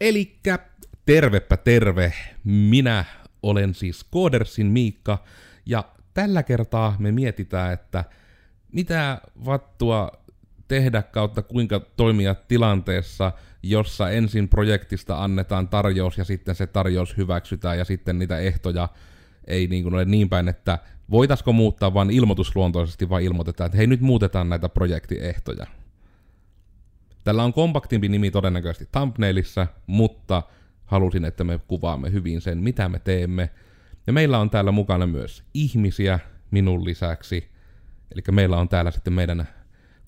Elikkä tervepä terve, minä olen siis Koodersin Miikka, ja tällä kertaa me mietitään, että mitä vattua tehdä kautta kuinka toimia tilanteessa, jossa ensin projektista annetaan tarjous ja sitten se tarjous hyväksytään ja sitten niitä ehtoja ei niin kuin ole niin päin, että voitaisiko muuttaa vain ilmoitusluontoisesti vai ilmoitetaan, että hei nyt muutetaan näitä projektiehtoja. Tällä on kompaktimpi nimi todennäköisesti thumbnailissa, mutta halusin, että me kuvaamme hyvin sen, mitä me teemme. Ja meillä on täällä mukana myös ihmisiä minun lisäksi. Eli meillä on täällä sitten meidän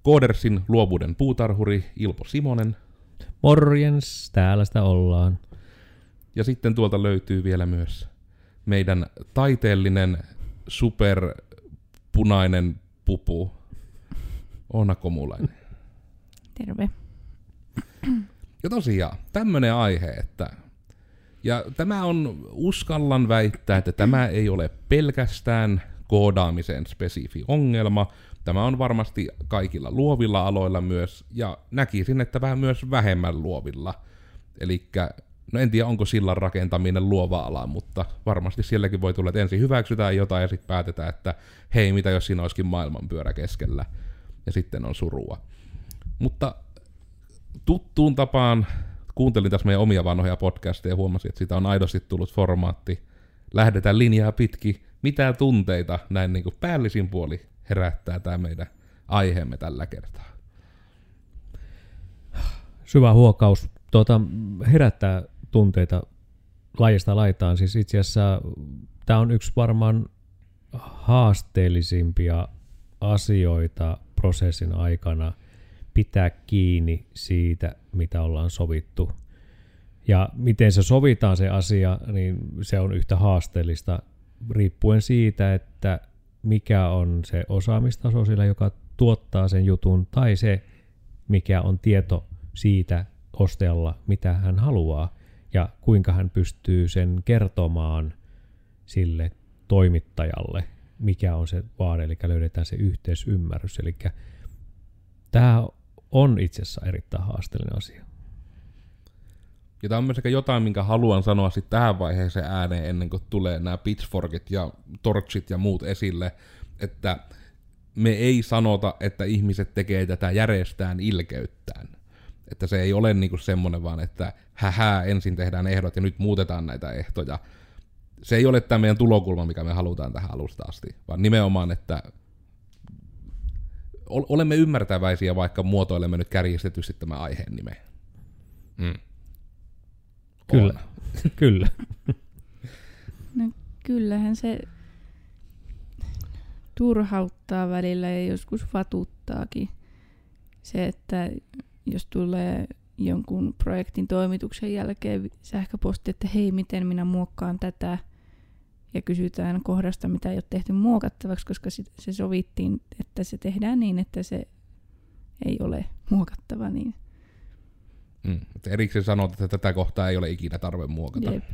Koodersin luovuuden puutarhuri Ilpo Simonen. Morjens, täällä sitä ollaan. Ja sitten tuolta löytyy vielä myös meidän taiteellinen superpunainen pupu, Oona Komulainen. Terve. Ja tosiaan, tämmönen aihe, että... Ja tämä on, uskallan väittää, että tämä ei ole pelkästään koodaamiseen spesifi ongelma. Tämä on varmasti kaikilla luovilla aloilla myös, ja näkisin, että vähän myös vähemmän luovilla. Eli no en tiedä onko sillan rakentaminen luova ala, mutta varmasti sielläkin voi tulla, että ensin hyväksytään jotain ja sitten päätetään, että hei, mitä jos siinä olisikin maailmanpyörä keskellä, ja sitten on surua. Mutta tuttuun tapaan kuuntelin tässä meidän omia vanhoja podcasteja ja huomasin, että siitä on aidosti tullut formaatti. Lähdetään linjaa pitki. Mitä tunteita näin niin kuin päällisin puoli herättää tämä meidän aiheemme tällä kertaa? Syvä huokaus tuota, herättää tunteita lajista laitaan. Siis itse asiassa tämä on yksi varmaan haasteellisimpia asioita prosessin aikana – pitää kiinni siitä, mitä ollaan sovittu. Ja miten se sovitaan se asia, niin se on yhtä haasteellista riippuen siitä, että mikä on se osaamistaso sillä, joka tuottaa sen jutun, tai se, mikä on tieto siitä ostajalla, mitä hän haluaa, ja kuinka hän pystyy sen kertomaan sille toimittajalle, mikä on se vaade, eli löydetään se yhteisymmärrys. Eli tämä on itse asiassa erittäin haasteellinen asia. Ja tämä on myös jotain, minkä haluan sanoa sitten tähän vaiheeseen ääneen ennen kuin tulee nämä pitchforkit ja torchit ja muut esille, että me ei sanota, että ihmiset tekee tätä järjestään ilkeyttään. Että se ei ole niinku semmoinen vaan, että hähää, ensin tehdään ehdot ja nyt muutetaan näitä ehtoja. Se ei ole tämä meidän tulokulma, mikä me halutaan tähän alusta asti, vaan nimenomaan, että olemme ymmärtäväisiä, vaikka muotoilemme nyt kärjistetysti tämä aiheen nimen. Mm. Kyllä, kyllä. No kyllähän se turhauttaa välillä ja joskus vatuttaakin se, että jos tulee jonkun projektin toimituksen jälkeen sähköposti, että hei, miten minä muokkaan tätä, ja kysytään kohdasta, mitä ei ole tehty muokattavaksi, koska se sovittiin, että se tehdään niin, että se ei ole muokattava. Niin. Mm, erikseen sanot, että tätä kohtaa ei ole ikinä tarve muokata. Jep.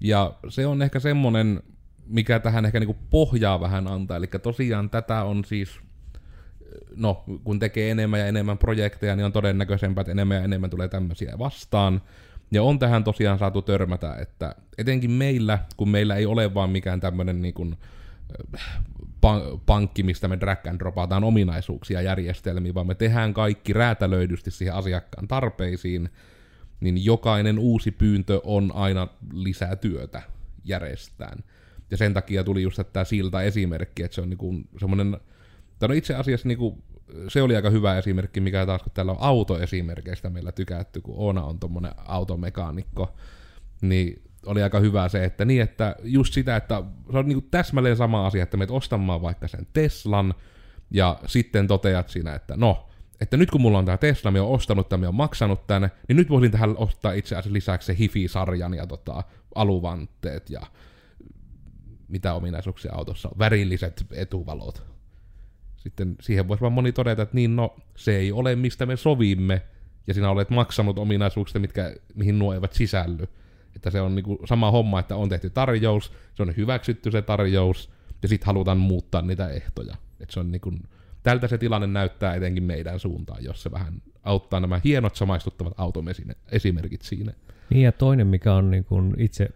Ja se on ehkä semmonen, mikä tähän ehkä niinku pohjaa vähän antaa. Eli tosiaan tätä on siis, no kun tekee enemmän ja enemmän projekteja, niin on todennäköisempää, että enemmän ja enemmän tulee tämmöisiä vastaan. Ja on tähän tosiaan saatu törmätä, että etenkin meillä, kun meillä ei ole vaan mikään tämmöinen niin kuin, pankki, mistä me drag and dropataan ominaisuuksia järjestelmiin, vaan me tehdään kaikki räätälöidysti siihen asiakkaan tarpeisiin, niin jokainen uusi pyyntö on aina lisää työtä järjestään. Ja sen takia tuli just tämä silta esimerkki, että se on niinku semmoinen, tai no itse asiassa niinku se oli aika hyvä esimerkki, mikä taas kun täällä on autoesimerkkeistä meillä tykätty, kun Oona on tommonen automekaanikko, niin oli aika hyvä se, että niin, että just sitä, että se on niinku täsmälleen sama asia, että meet ostamaan vaikka sen Teslan, ja sitten toteat siinä, että no, että nyt kun mulla on tämä Tesla, mä oon ostanut tämän, mä oon maksanut tänne, niin nyt voisin tähän ostaa itse asiassa lisäksi se Hifi-sarjan ja tota, aluvantteet ja mitä ominaisuuksia autossa on, värilliset etuvalot sitten siihen voisi vaan moni todeta, että niin no, se ei ole mistä me sovimme, ja sinä olet maksanut ominaisuuksista, mitkä, mihin nuo eivät sisälly. Että se on niinku sama homma, että on tehty tarjous, se on hyväksytty se tarjous, ja sitten halutaan muuttaa niitä ehtoja. Että se on niinku tältä se tilanne näyttää etenkin meidän suuntaan, jos se vähän auttaa nämä hienot samaistuttavat autoesimerkit siinä. Niin ja toinen, mikä on niin kuin itse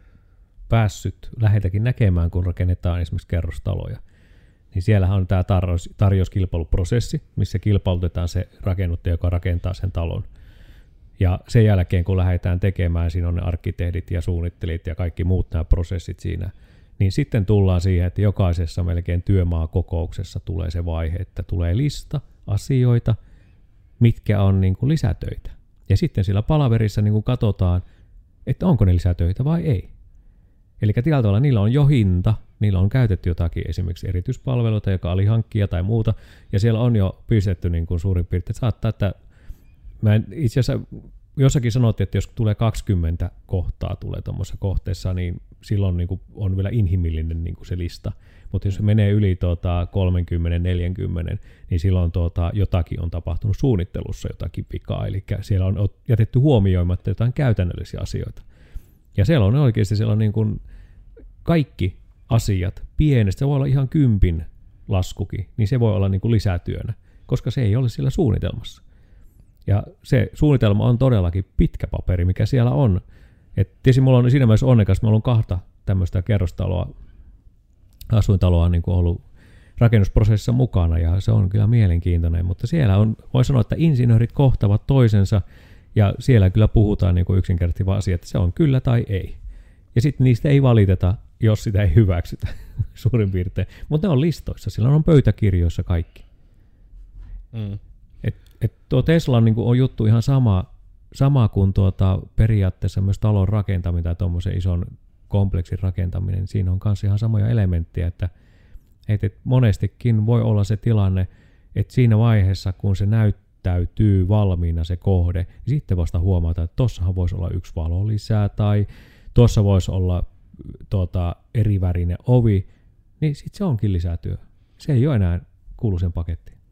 päässyt läheltäkin näkemään, kun rakennetaan esimerkiksi kerrostaloja, niin siellähän on tämä tarjous, tarjouskilpailuprosessi, missä kilpailutetaan se rakennuttaja, joka rakentaa sen talon. Ja sen jälkeen, kun lähdetään tekemään, siinä on ne arkkitehdit ja suunnittelijat ja kaikki muut nämä prosessit siinä, niin sitten tullaan siihen, että jokaisessa melkein työmaakokouksessa tulee se vaihe, että tulee lista asioita, mitkä on niin kuin lisätöitä. Ja sitten sillä palaverissa niin kuin katsotaan, että onko ne lisätöitä vai ei. Eli tällä tavalla niillä on jo hinta, niillä on käytetty jotakin esimerkiksi erityispalveluita, joka oli hankkia tai muuta, ja siellä on jo pistetty niin kuin suurin piirtein, että saattaa, että mä en, itse asiassa jossakin sanottiin, että jos tulee 20 kohtaa tulee tuommoisessa kohteessa, niin silloin niin kuin on vielä inhimillinen niin kuin se lista. Mutta jos se menee yli tuota 30-40, niin silloin tuota, jotakin on tapahtunut suunnittelussa jotakin vikaa, eli siellä on jätetty huomioimatta jotain käytännöllisiä asioita. Ja siellä on oikeasti siellä on niin kuin kaikki asiat pienestä, se voi olla ihan kympin laskukin, niin se voi olla niin kuin lisätyönä, koska se ei ole siellä suunnitelmassa. Ja se suunnitelma on todellakin pitkä paperi, mikä siellä on. Et tietysti mulla on siinä mielessä onnekas, mulla on kahta tämmöistä kerrostaloa, asuintaloa niin kuin ollut rakennusprosessissa mukana ja se on kyllä mielenkiintoinen, mutta siellä on, voi sanoa, että insinöörit kohtavat toisensa ja siellä kyllä puhutaan niin kuin yksinkertaisesti asia, että se on kyllä tai ei. Ja sitten niistä ei valiteta, jos sitä ei hyväksytä suurin piirtein. Mutta ne on listoissa, sillä on pöytäkirjoissa kaikki. Mm. Et, et tuo Tesla niin kuin on juttu ihan sama, sama kuin tuota, periaatteessa myös talon rakentaminen tai tuommoisen ison kompleksin rakentaminen. Siinä on myös ihan samoja elementtejä, että, että monestikin voi olla se tilanne, että siinä vaiheessa, kun se näyttää, näyttäytyy valmiina se kohde, niin sitten vasta huomata, että tossahan voisi olla yksi valo lisää tai tuossa voisi olla tuota, erivärinen ovi, niin sitten se onkin lisätyö. Se ei ole enää kuulu sen.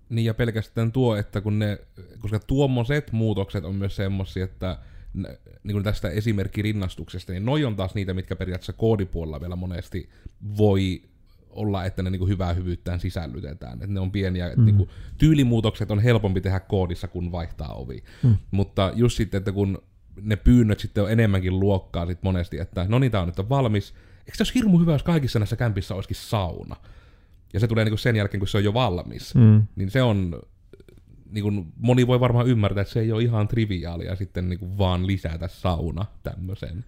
Niin ja pelkästään tuo, että kun ne, koska tuommoiset muutokset on myös semmoisia, että niin kuin tästä esimerkkirinnastuksesta, niin noi on taas niitä, mitkä periaatteessa koodipuolella vielä monesti voi olla, että ne niinku hyvää hyvyyttään sisällytetään. Että ne on pieniä, että mm. niinku, tyylimuutokset on helpompi tehdä koodissa, kun vaihtaa ovi. Mm. Mutta just sitten, että kun ne pyynnöt sitten on enemmänkin luokkaa sit monesti, että no niin, tää on nyt valmis. Eikö se olisi hirmu hyvä, jos kaikissa näissä kämpissä olisikin sauna? Ja se tulee niinku sen jälkeen, kun se on jo valmis. Mm. Niin se on, niin moni voi varmaan ymmärtää, että se ei ole ihan triviaalia sitten niin vaan lisätä sauna tämmöiseen.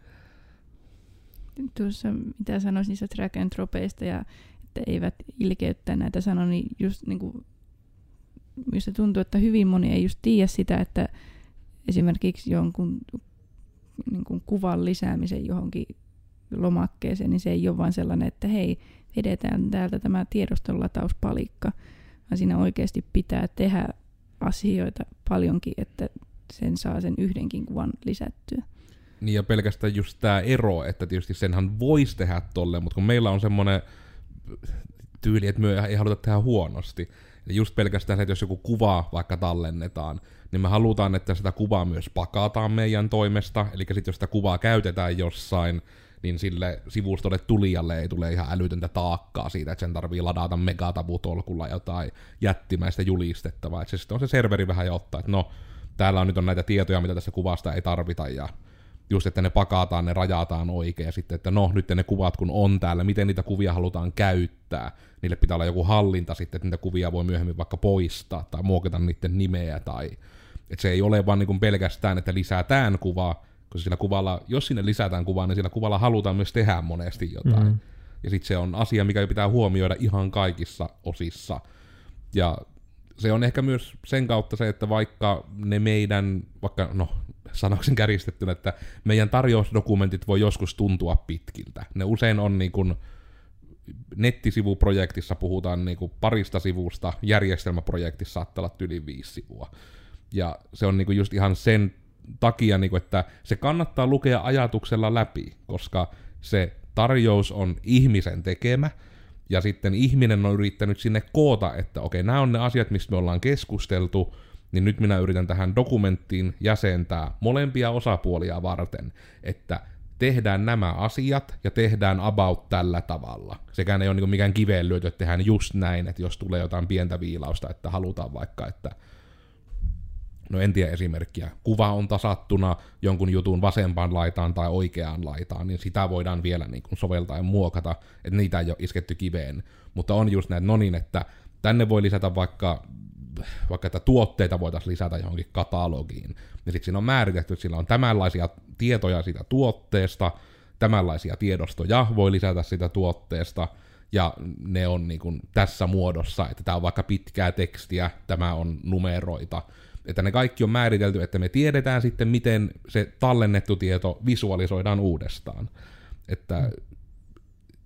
Tuossa, mitä sanoisin niistä track and ja että eivät ilkeyttä näitä sano, niin just niin kuin, minusta tuntuu, että hyvin moni ei just tiedä sitä, että esimerkiksi jonkun niin kuin kuvan lisäämisen johonkin lomakkeeseen, niin se ei ole vain sellainen, että hei, vedetään täältä tämä tiedostonlatauspalikka, vaan siinä oikeasti pitää tehdä asioita paljonkin, että sen saa sen yhdenkin kuvan lisättyä. Niin ja pelkästään just tämä ero, että tietysti senhän voisi tehdä tolle, mutta kun meillä on semmoinen tyyli, että me ei haluta tehdä huonosti. Ja just pelkästään se, että jos joku kuva vaikka tallennetaan, niin me halutaan, että sitä kuvaa myös pakataan meidän toimesta. Eli sitten jos sitä kuvaa käytetään jossain, niin sille sivustolle tulijalle ei tule ihan älytöntä taakkaa siitä, että sen tarvii ladata megatabutolkulla jotain jättimäistä julistettavaa. Että se sitten on se serveri vähän jo ottaa, että no, täällä on nyt on näitä tietoja, mitä tässä kuvasta ei tarvita, ja just, että ne pakataan, ne rajataan oikein, ja sitten, että no, nyt ne kuvat kun on täällä, miten niitä kuvia halutaan käyttää, niille pitää olla joku hallinta sitten, että niitä kuvia voi myöhemmin vaikka poistaa, tai muokata niiden nimeä, tai että se ei ole vaan niin pelkästään, että lisätään kuvaa, koska sillä kuvalla, jos sinne lisätään kuvaa, niin sillä kuvalla halutaan myös tehdä monesti jotain. Mm. Ja sitten se on asia, mikä pitää huomioida ihan kaikissa osissa. Ja se on ehkä myös sen kautta se, että vaikka ne meidän, vaikka no sanoksen kärjistettynä, että meidän tarjousdokumentit voi joskus tuntua pitkiltä. Ne usein on niin kuin, nettisivuprojektissa puhutaan niin kuin parista sivusta, järjestelmäprojektissa saattaa olla yli viisi sivua. Ja se on niin kuin just ihan sen takia, niin kuin, että se kannattaa lukea ajatuksella läpi, koska se tarjous on ihmisen tekemä, ja sitten ihminen on yrittänyt sinne koota, että okei, nämä on ne asiat, mistä me ollaan keskusteltu, niin nyt minä yritän tähän dokumenttiin jäsentää molempia osapuolia varten, että tehdään nämä asiat ja tehdään about tällä tavalla. Sekään ei ole niin mikään kiveen lyöty, että tehdään just näin, että jos tulee jotain pientä viilausta, että halutaan vaikka, että no en tiedä esimerkkiä, kuva on tasattuna jonkun jutun vasempaan laitaan tai oikeaan laitaan, niin sitä voidaan vielä niin kuin soveltaa ja muokata, että niitä ei ole isketty kiveen. Mutta on just näin, no niin, että tänne voi lisätä vaikka, vaikka että tuotteita voitaisiin lisätä johonkin katalogiin. Ja sitten siinä on määritetty, että sillä on tämänlaisia tietoja siitä tuotteesta, tämänlaisia tiedostoja voi lisätä sitä tuotteesta, ja ne on niin kuin tässä muodossa, että tämä on vaikka pitkää tekstiä, tämä on numeroita, että ne kaikki on määritelty, että me tiedetään sitten, miten se tallennettu tieto visualisoidaan uudestaan. Että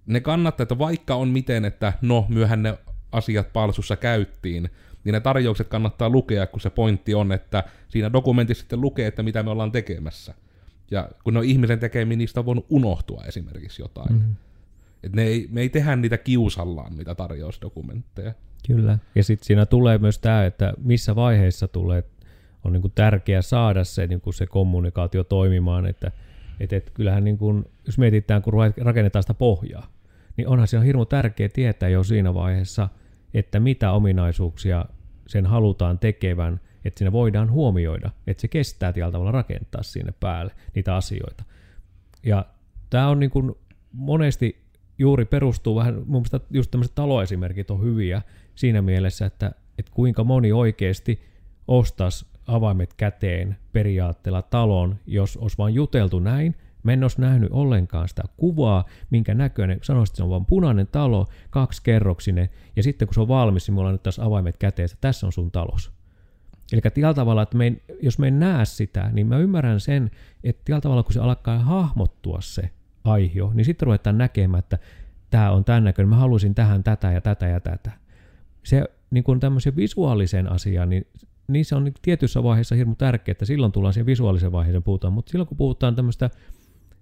ne kannattaa, että vaikka on miten, että no, myöhän ne asiat palsussa käyttiin, niin ne tarjoukset kannattaa lukea, kun se pointti on, että siinä dokumentissa sitten lukee, että mitä me ollaan tekemässä. Ja kun ne on ihmisen tekemiä, niistä on voinut unohtua esimerkiksi jotain. Mm-hmm. Et ne ei, me ei tehdä niitä kiusallaan, niitä tarjousdokumentteja. Kyllä. Ja sitten siinä tulee myös tämä, että missä vaiheessa tulee, on niin kuin tärkeää saada se, niin kuin se kommunikaatio toimimaan, että et, et kyllähän niin kuin, jos mietitään, kun rakennetaan sitä pohjaa, niin onhan se on hirmu tärkeää tietää jo siinä vaiheessa, että mitä ominaisuuksia sen halutaan tekevän, että siinä voidaan huomioida, että se kestää tällä tavalla rakentaa sinne päälle niitä asioita. Ja tämä on niin kuin monesti juuri perustuu vähän, mun mielestä just tämmöiset taloesimerkit on hyviä siinä mielessä, että, että kuinka moni oikeasti ostaisi avaimet käteen periaatteella talon, jos olisi vain juteltu näin, Mä en olisi nähnyt ollenkaan sitä kuvaa, minkä näköinen, sanoisin, että se on vain punainen talo, kaksi kerroksinen, ja sitten kun se on valmis, niin mulla on nyt taas avaimet käteen, että tässä on sun talos. Eli tällä tavalla, että me en, jos me en näe sitä, niin mä ymmärrän sen, että tällä tavalla, kun se alkaa hahmottua se aihio, niin sitten ruvetaan näkemään, että tämä on tämän näköinen, mä haluaisin tähän tätä ja tätä ja tätä. Se niin kuin tämmöisen visuaalisen asian, niin niissä on tietyssä vaiheessa hirmu tärkeää, että silloin tullaan siihen visuaalisen vaiheeseen puhutaan, mutta silloin kun puhutaan tämmöistä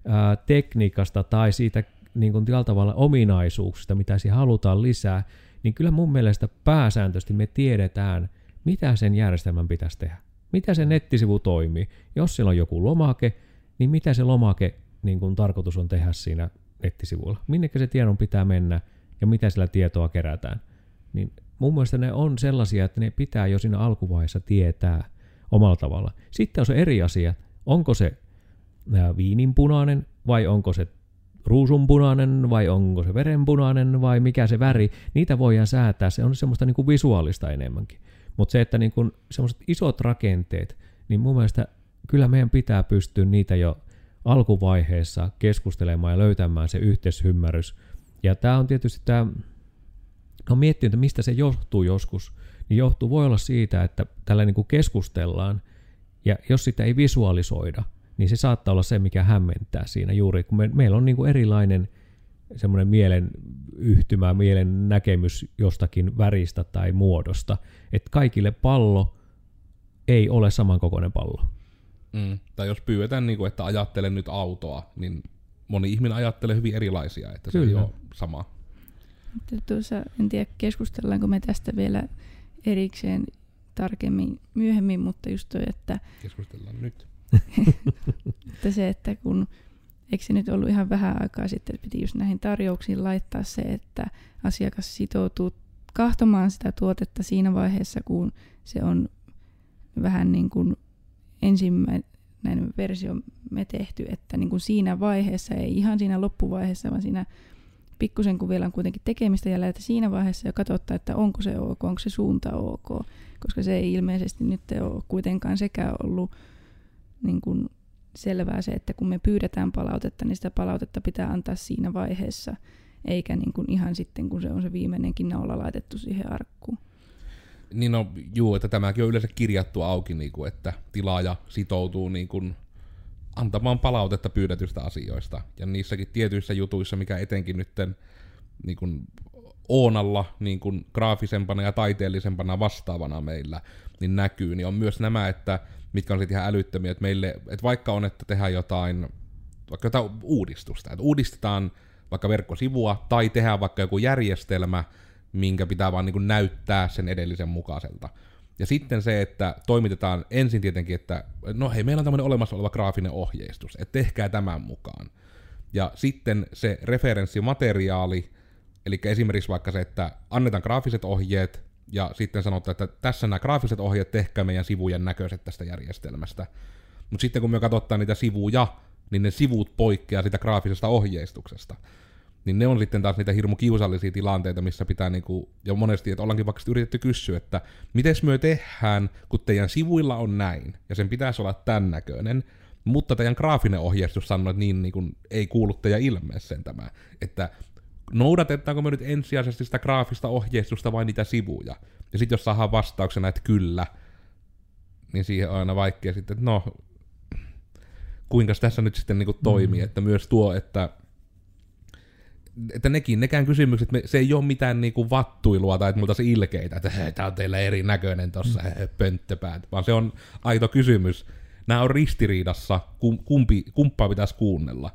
ää, tekniikasta tai siitä niin kuin tavalla ominaisuuksista, mitä siihen halutaan lisää, niin kyllä mun mielestä pääsääntöisesti me tiedetään, mitä sen järjestelmän pitäisi tehdä. Mitä se nettisivu toimii. Jos siellä on joku lomake, niin mitä se lomake niin kuin tarkoitus on tehdä siinä nettisivulla. Minnekä se tiedon pitää mennä ja mitä sillä tietoa kerätään. Niin mun mielestä ne on sellaisia, että ne pitää jo siinä alkuvaiheessa tietää omalla tavalla. Sitten on se eri asia, onko se viininpunainen vai onko se ruusunpunainen vai onko se verenpunainen vai mikä se väri, niitä voidaan säätää, se on semmoista niin kuin visuaalista enemmänkin. Mutta se, että niin kuin semmoiset isot rakenteet, niin mun mielestä kyllä meidän pitää pystyä niitä jo alkuvaiheessa keskustelemaan ja löytämään se yhteisymmärrys. Ja tämä on tietysti tämä, on miettinyt, että mistä se johtuu joskus, niin johtuu, voi olla siitä, että tällä niin kuin keskustellaan, ja jos sitä ei visualisoida, niin se saattaa olla se, mikä hämmentää siinä juuri, kun me, meillä on niin kuin erilainen semmoinen mielen yhtymä, mielen näkemys jostakin väristä tai muodosta, että kaikille pallo ei ole samankokoinen pallo. Mm. Tai jos pyydetään, niin kuin, että ajattelen nyt autoa, niin moni ihminen ajattelee hyvin erilaisia, että Kyllä. se ei ole sama. Mutta tuossa, en tiedä keskustellaanko me tästä vielä erikseen tarkemmin myöhemmin, mutta just toi, että... Keskustellaan nyt. Että se, että kun... Eikö se nyt ollut ihan vähän aikaa sitten, että piti just näihin tarjouksiin laittaa se, että asiakas sitoutuu kahtomaan sitä tuotetta siinä vaiheessa, kun se on vähän niin kuin ensimmäinen versio me tehty, että niin kuin siinä vaiheessa, ei ihan siinä loppuvaiheessa, vaan siinä pikkusen kun vielä on kuitenkin tekemistä jäljellä, että siinä vaiheessa jo katsottaa, että onko se ok, onko se suunta ok, koska se ei ilmeisesti nyt ole kuitenkaan sekä ollut niin kuin selvää se, että kun me pyydetään palautetta, niin sitä palautetta pitää antaa siinä vaiheessa, eikä niin kuin ihan sitten, kun se on se viimeinenkin naula laitettu siihen arkkuun. Niin no, juu, että tämäkin on yleensä kirjattu auki, niin kuin, että tilaaja sitoutuu niin kuin, antamaan palautetta pyydetystä asioista. Ja niissäkin tietyissä jutuissa, mikä etenkin nytten niin kuin, Oonalla niin kuin, graafisempana ja taiteellisempana vastaavana meillä niin näkyy, niin on myös nämä, että mitkä on sitten ihan älyttömiä, että meille, että vaikka on, että tehdään jotain, vaikka jotain uudistusta, että uudistetaan vaikka verkkosivua tai tehdään vaikka joku järjestelmä, minkä pitää vaan niin näyttää sen edellisen mukaiselta. Ja sitten se, että toimitetaan ensin tietenkin, että no hei, meillä on tämmöinen olemassa oleva graafinen ohjeistus, että tehkää tämän mukaan. Ja sitten se referenssimateriaali, eli esimerkiksi vaikka se, että annetaan graafiset ohjeet, ja sitten sanotaan, että tässä nämä graafiset ohjeet, tehkää meidän sivujen näköiset tästä järjestelmästä. Mutta sitten kun me katsotaan niitä sivuja, niin ne sivut poikkeaa sitä graafisesta ohjeistuksesta. Niin ne on sitten taas niitä hirmu kiusallisia tilanteita, missä pitää niinku, ja monesti, että ollaankin vaikka yritetty kysyä, että miten me tehdään, kun teidän sivuilla on näin, ja sen pitäisi olla tämän näköinen, mutta teidän graafinen ohjeistus sanoo, että niin, niin kuin, ei kuulu teidän ilmeeseen tämä. Että noudatetaanko me nyt ensisijaisesti sitä graafista ohjeistusta vai niitä sivuja? Ja sitten jos saadaan vastauksena, että kyllä, niin siihen on aina vaikea sitten, että no, kuinka tässä nyt sitten niin toimii, mm. että myös tuo, että että nekin, nekään kysymykset, me, se ei ole mitään niinku vattuilua tai että multa se ilkeitä, että hei, tää on teillä erinäköinen tossa, mm. pönttöpäät, vaan se on aito kysymys. Nämä on ristiriidassa, kumpi, kumppaa pitäisi kuunnella.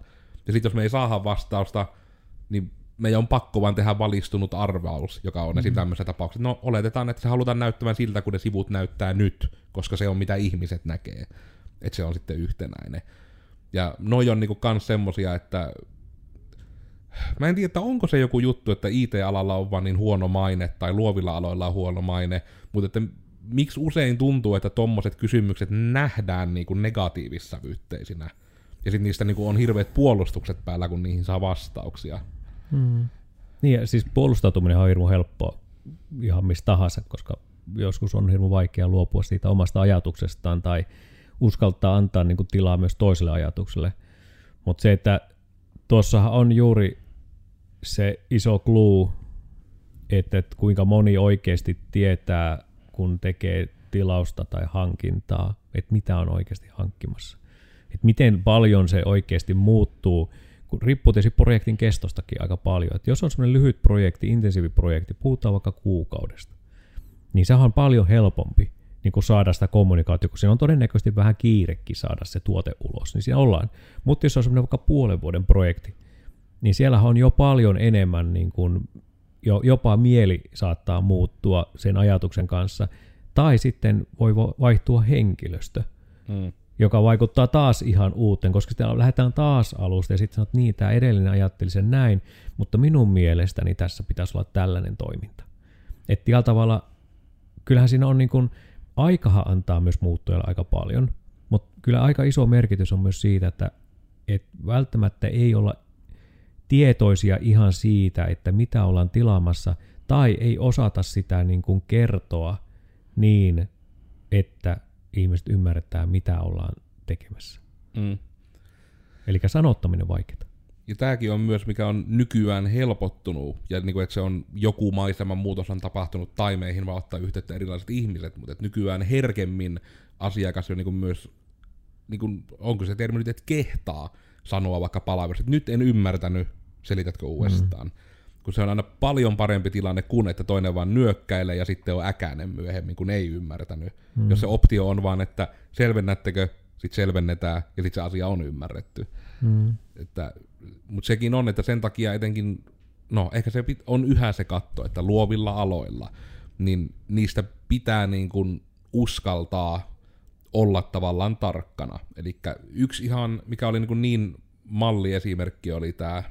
Ja sitten jos me ei saada vastausta, niin meidän on pakko vaan tehdä valistunut arvaus, joka on mm. esim. tämmöisessä tapauksessa. No oletetaan, että se halutaan näyttämään siltä, kun ne sivut näyttää nyt, koska se on mitä ihmiset näkee. Että se on sitten yhtenäinen. Ja noi on niinku kans semmosia, että Mä en tiedä, että onko se joku juttu, että IT-alalla on vaan niin huono maine, tai luovilla aloilla on huono maine, mutta että miksi usein tuntuu, että tommoset kysymykset nähdään niin kuin negatiivissävyytteisinä. Ja sitten niistä niin kuin on hirveät puolustukset päällä, kun niihin saa vastauksia. Hmm. Niin, ja siis puolustautuminen on hirmu helppoa ihan mistä tahansa, koska joskus on hirmu vaikea luopua siitä omasta ajatuksestaan tai uskaltaa antaa niin kuin tilaa myös toiselle ajatukselle. Mutta se, että tuossahan on juuri se iso clue, että, että kuinka moni oikeasti tietää, kun tekee tilausta tai hankintaa, että mitä on oikeasti hankkimassa. Että miten paljon se oikeasti muuttuu, kun riippuu tietysti projektin kestostakin aika paljon. Että jos on semmoinen lyhyt projekti, intensiiviprojekti, puhutaan vaikka kuukaudesta, niin se on paljon helpompi niin kuin saada sitä kommunikaatiota, kun siinä on todennäköisesti vähän kiirekin saada se tuote ulos, niin siinä ollaan. Mutta jos on semmoinen vaikka puolen vuoden projekti, niin siellä on jo paljon enemmän, niin kuin, jo, jopa mieli saattaa muuttua sen ajatuksen kanssa, tai sitten voi vaihtua henkilöstö, hmm. Joka vaikuttaa taas ihan uuteen, koska sitten lähdetään taas alusta ja sitten sanot, niin tämä edellinen ajatteli sen näin, mutta minun mielestäni tässä pitäisi olla tällainen toiminta. Että tällä tavalla, kyllähän siinä on niin kuin, aikahan antaa myös muuttujalle aika paljon, mutta kyllä aika iso merkitys on myös siitä, että, että välttämättä ei olla tietoisia ihan siitä, että mitä ollaan tilaamassa, tai ei osata sitä niin kuin kertoa niin, että ihmiset ymmärtää, mitä ollaan tekemässä. Mm. Eli sanottaminen vaikeaa. Ja tämäkin on myös, mikä on nykyään helpottunut, ja niin kuin, että se on joku maiseman muutos on tapahtunut tai meihin vaan ottaa yhteyttä erilaiset ihmiset, mutta että nykyään herkemmin asiakas on niin kuin myös, niin kuin, onko se termi nyt, että kehtaa sanoa vaikka palaverissa, että nyt en ymmärtänyt, selitätkö uudestaan. Mm. Kun se on aina paljon parempi tilanne kuin, että toinen vaan nyökkäilee ja sitten on äkäinen myöhemmin, kun ei ymmärtänyt. Mm. Jos se optio on vaan, että selvennättekö, sitten selvennetään ja sitten se asia on ymmärretty. Mm. Mutta sekin on, että sen takia etenkin, no ehkä se on yhä se katto, että luovilla aloilla, niin niistä pitää niin kuin uskaltaa olla tavallaan tarkkana. Eli yksi ihan, mikä oli niin, niin malliesimerkki oli tämä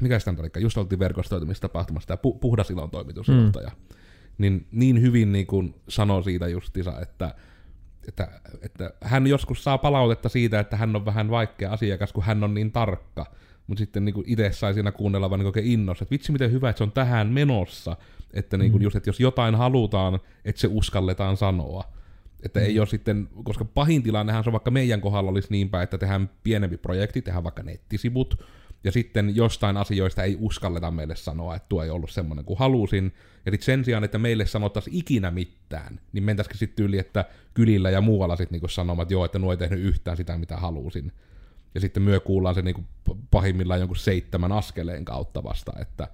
mikä sitä oli, just oltiin verkostoitumistapahtumassa, tämä pu- puhdas ilon toimitusjohtaja, mm. niin, niin hyvin niin kuin sanoi siitä justiinsa, että, että, että hän joskus saa palautetta siitä, että hän on vähän vaikea asiakas, kun hän on niin tarkka, mutta sitten niin itse sai siinä kuunnella vaan niin oikein innossa, että vitsi miten hyvä, että se on tähän menossa, että niin kuin mm. just, että jos jotain halutaan, että se uskalletaan sanoa. Että mm. ei ole sitten, koska pahin tilannehan se on vaikka meidän kohdalla olisi niin päin, että tehdään pienempi projekti, tehdään vaikka nettisivut, ja sitten jostain asioista ei uskalleta meille sanoa, että tuo ei ollut semmoinen kuin halusin. Ja sitten sen sijaan, että meille sanottaisiin ikinä mitään, niin mentäisikin sitten yli, että kylillä ja muualla sitten niinku sanomaan, että joo, että nuo ei tehnyt yhtään sitä, mitä halusin. Ja sitten myö kuullaan se niinku pahimmillaan jonkun seitsemän askeleen kautta vasta, että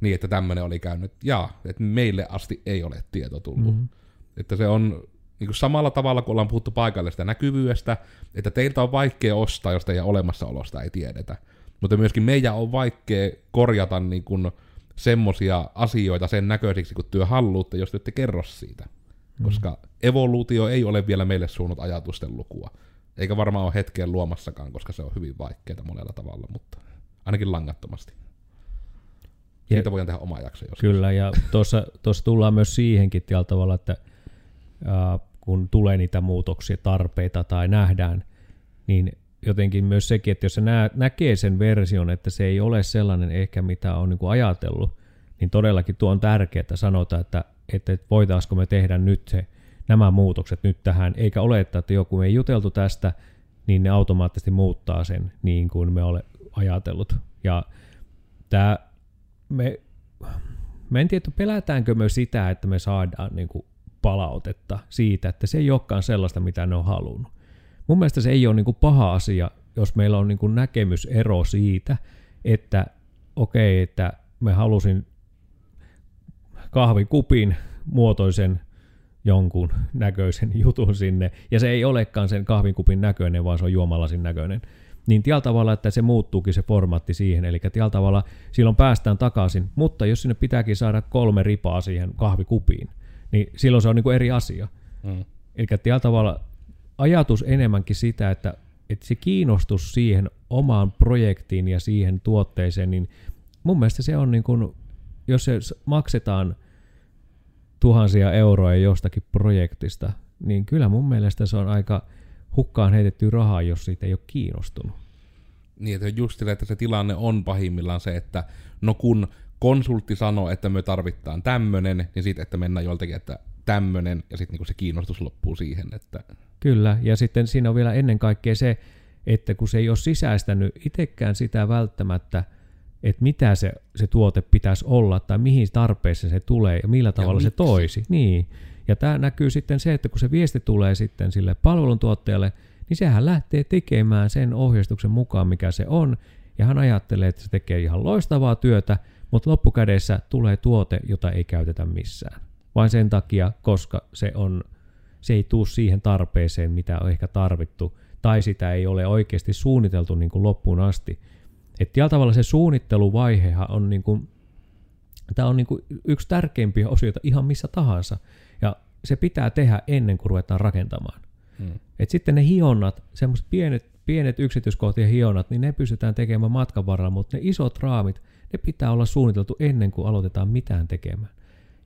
niin, että tämmöinen oli käynyt. Ja, että meille asti ei ole tieto tullut. Mm-hmm. Että se on niin kuin samalla tavalla, kun ollaan puhuttu paikallisesta näkyvyydestä, että teiltä on vaikea ostaa, jos teidän olemassaolosta ei tiedetä mutta myöskin meidän on vaikea korjata niin kuin semmosia asioita sen näköisiksi, kun työ halluutte, jos te ette kerro siitä. koska evoluutio ei ole vielä meille suunnut ajatusten lukua. Eikä varmaan ole hetkeen luomassakaan, koska se on hyvin vaikeaa monella tavalla, mutta ainakin langattomasti. Siitä voidaan tehdä oma jakso joskus. Kyllä, ja tuossa, tuossa tullaan myös siihenkin tällä tavalla, että ää, kun tulee niitä muutoksia, tarpeita tai nähdään, niin jotenkin myös sekin, että jos se nä- näkee sen version, että se ei ole sellainen ehkä mitä on niin kuin ajatellut, niin todellakin tuo on tärkeää, että sanotaan, että, että voitaisiko me tehdä nyt se, nämä muutokset nyt tähän, eikä oleta, että joku me ei juteltu tästä, niin ne automaattisesti muuttaa sen niin kuin me ole ajatellut. Ja tämä, me, me en tiedä, pelätäänkö me sitä, että me saadaan niin kuin palautetta siitä, että se ei olekaan sellaista, mitä ne on halunnut. Mun mielestä se ei ole niin kuin paha asia, jos meillä on niin kuin näkemysero siitä, että okei, okay, että me halusin kahvikupin muotoisen jonkun näköisen jutun sinne, ja se ei olekaan sen kahvinkupin näköinen, vaan se on juomalasin näköinen. Niin tällä tavalla, että se muuttuukin se formaatti siihen, eli tällä tavalla silloin päästään takaisin, mutta jos sinne pitääkin saada kolme ripaa siihen kahvikupiin, niin silloin se on niin kuin eri asia. Mm. Eli tällä tavalla ajatus enemmänkin sitä, että, että se kiinnostus siihen omaan projektiin ja siihen tuotteeseen, niin mun mielestä se on niin kuin, jos se maksetaan tuhansia euroja jostakin projektista, niin kyllä mun mielestä se on aika hukkaan heitetty rahaa, jos siitä ei ole kiinnostunut. Niin, että just sille, että se tilanne on pahimmillaan se, että no kun konsultti sanoo, että me tarvitaan tämmönen, niin sitten, että mennään joltakin, että tämmönen, ja sitten niinku se kiinnostus loppuu siihen, että... Kyllä, ja sitten siinä on vielä ennen kaikkea se, että kun se ei ole sisäistänyt itsekään sitä välttämättä, että mitä se, se tuote pitäisi olla tai mihin tarpeeseen se tulee ja millä tavalla ja se toisi. Niin. Ja tämä näkyy sitten se, että kun se viesti tulee sitten sille palveluntuottajalle, niin sehän lähtee tekemään sen ohjeistuksen mukaan, mikä se on, ja hän ajattelee, että se tekee ihan loistavaa työtä, mutta loppukädessä tulee tuote, jota ei käytetä missään. Vain sen takia, koska se, on, se ei tule siihen tarpeeseen, mitä on ehkä tarvittu, tai sitä ei ole oikeasti suunniteltu niin kuin loppuun asti. Että tällä tavalla se suunnitteluvaihehan on, niin kuin, tämä on niin kuin yksi tärkeimpiä osioita ihan missä tahansa. Ja se pitää tehdä ennen kuin ruvetaan rakentamaan. Hmm. Et sitten ne hionnat, semmoiset pienet, pienet yksityiskohtien hionnat, niin ne pystytään tekemään matkan varrella, mutta ne isot raamit, ne pitää olla suunniteltu ennen kuin aloitetaan mitään tekemään.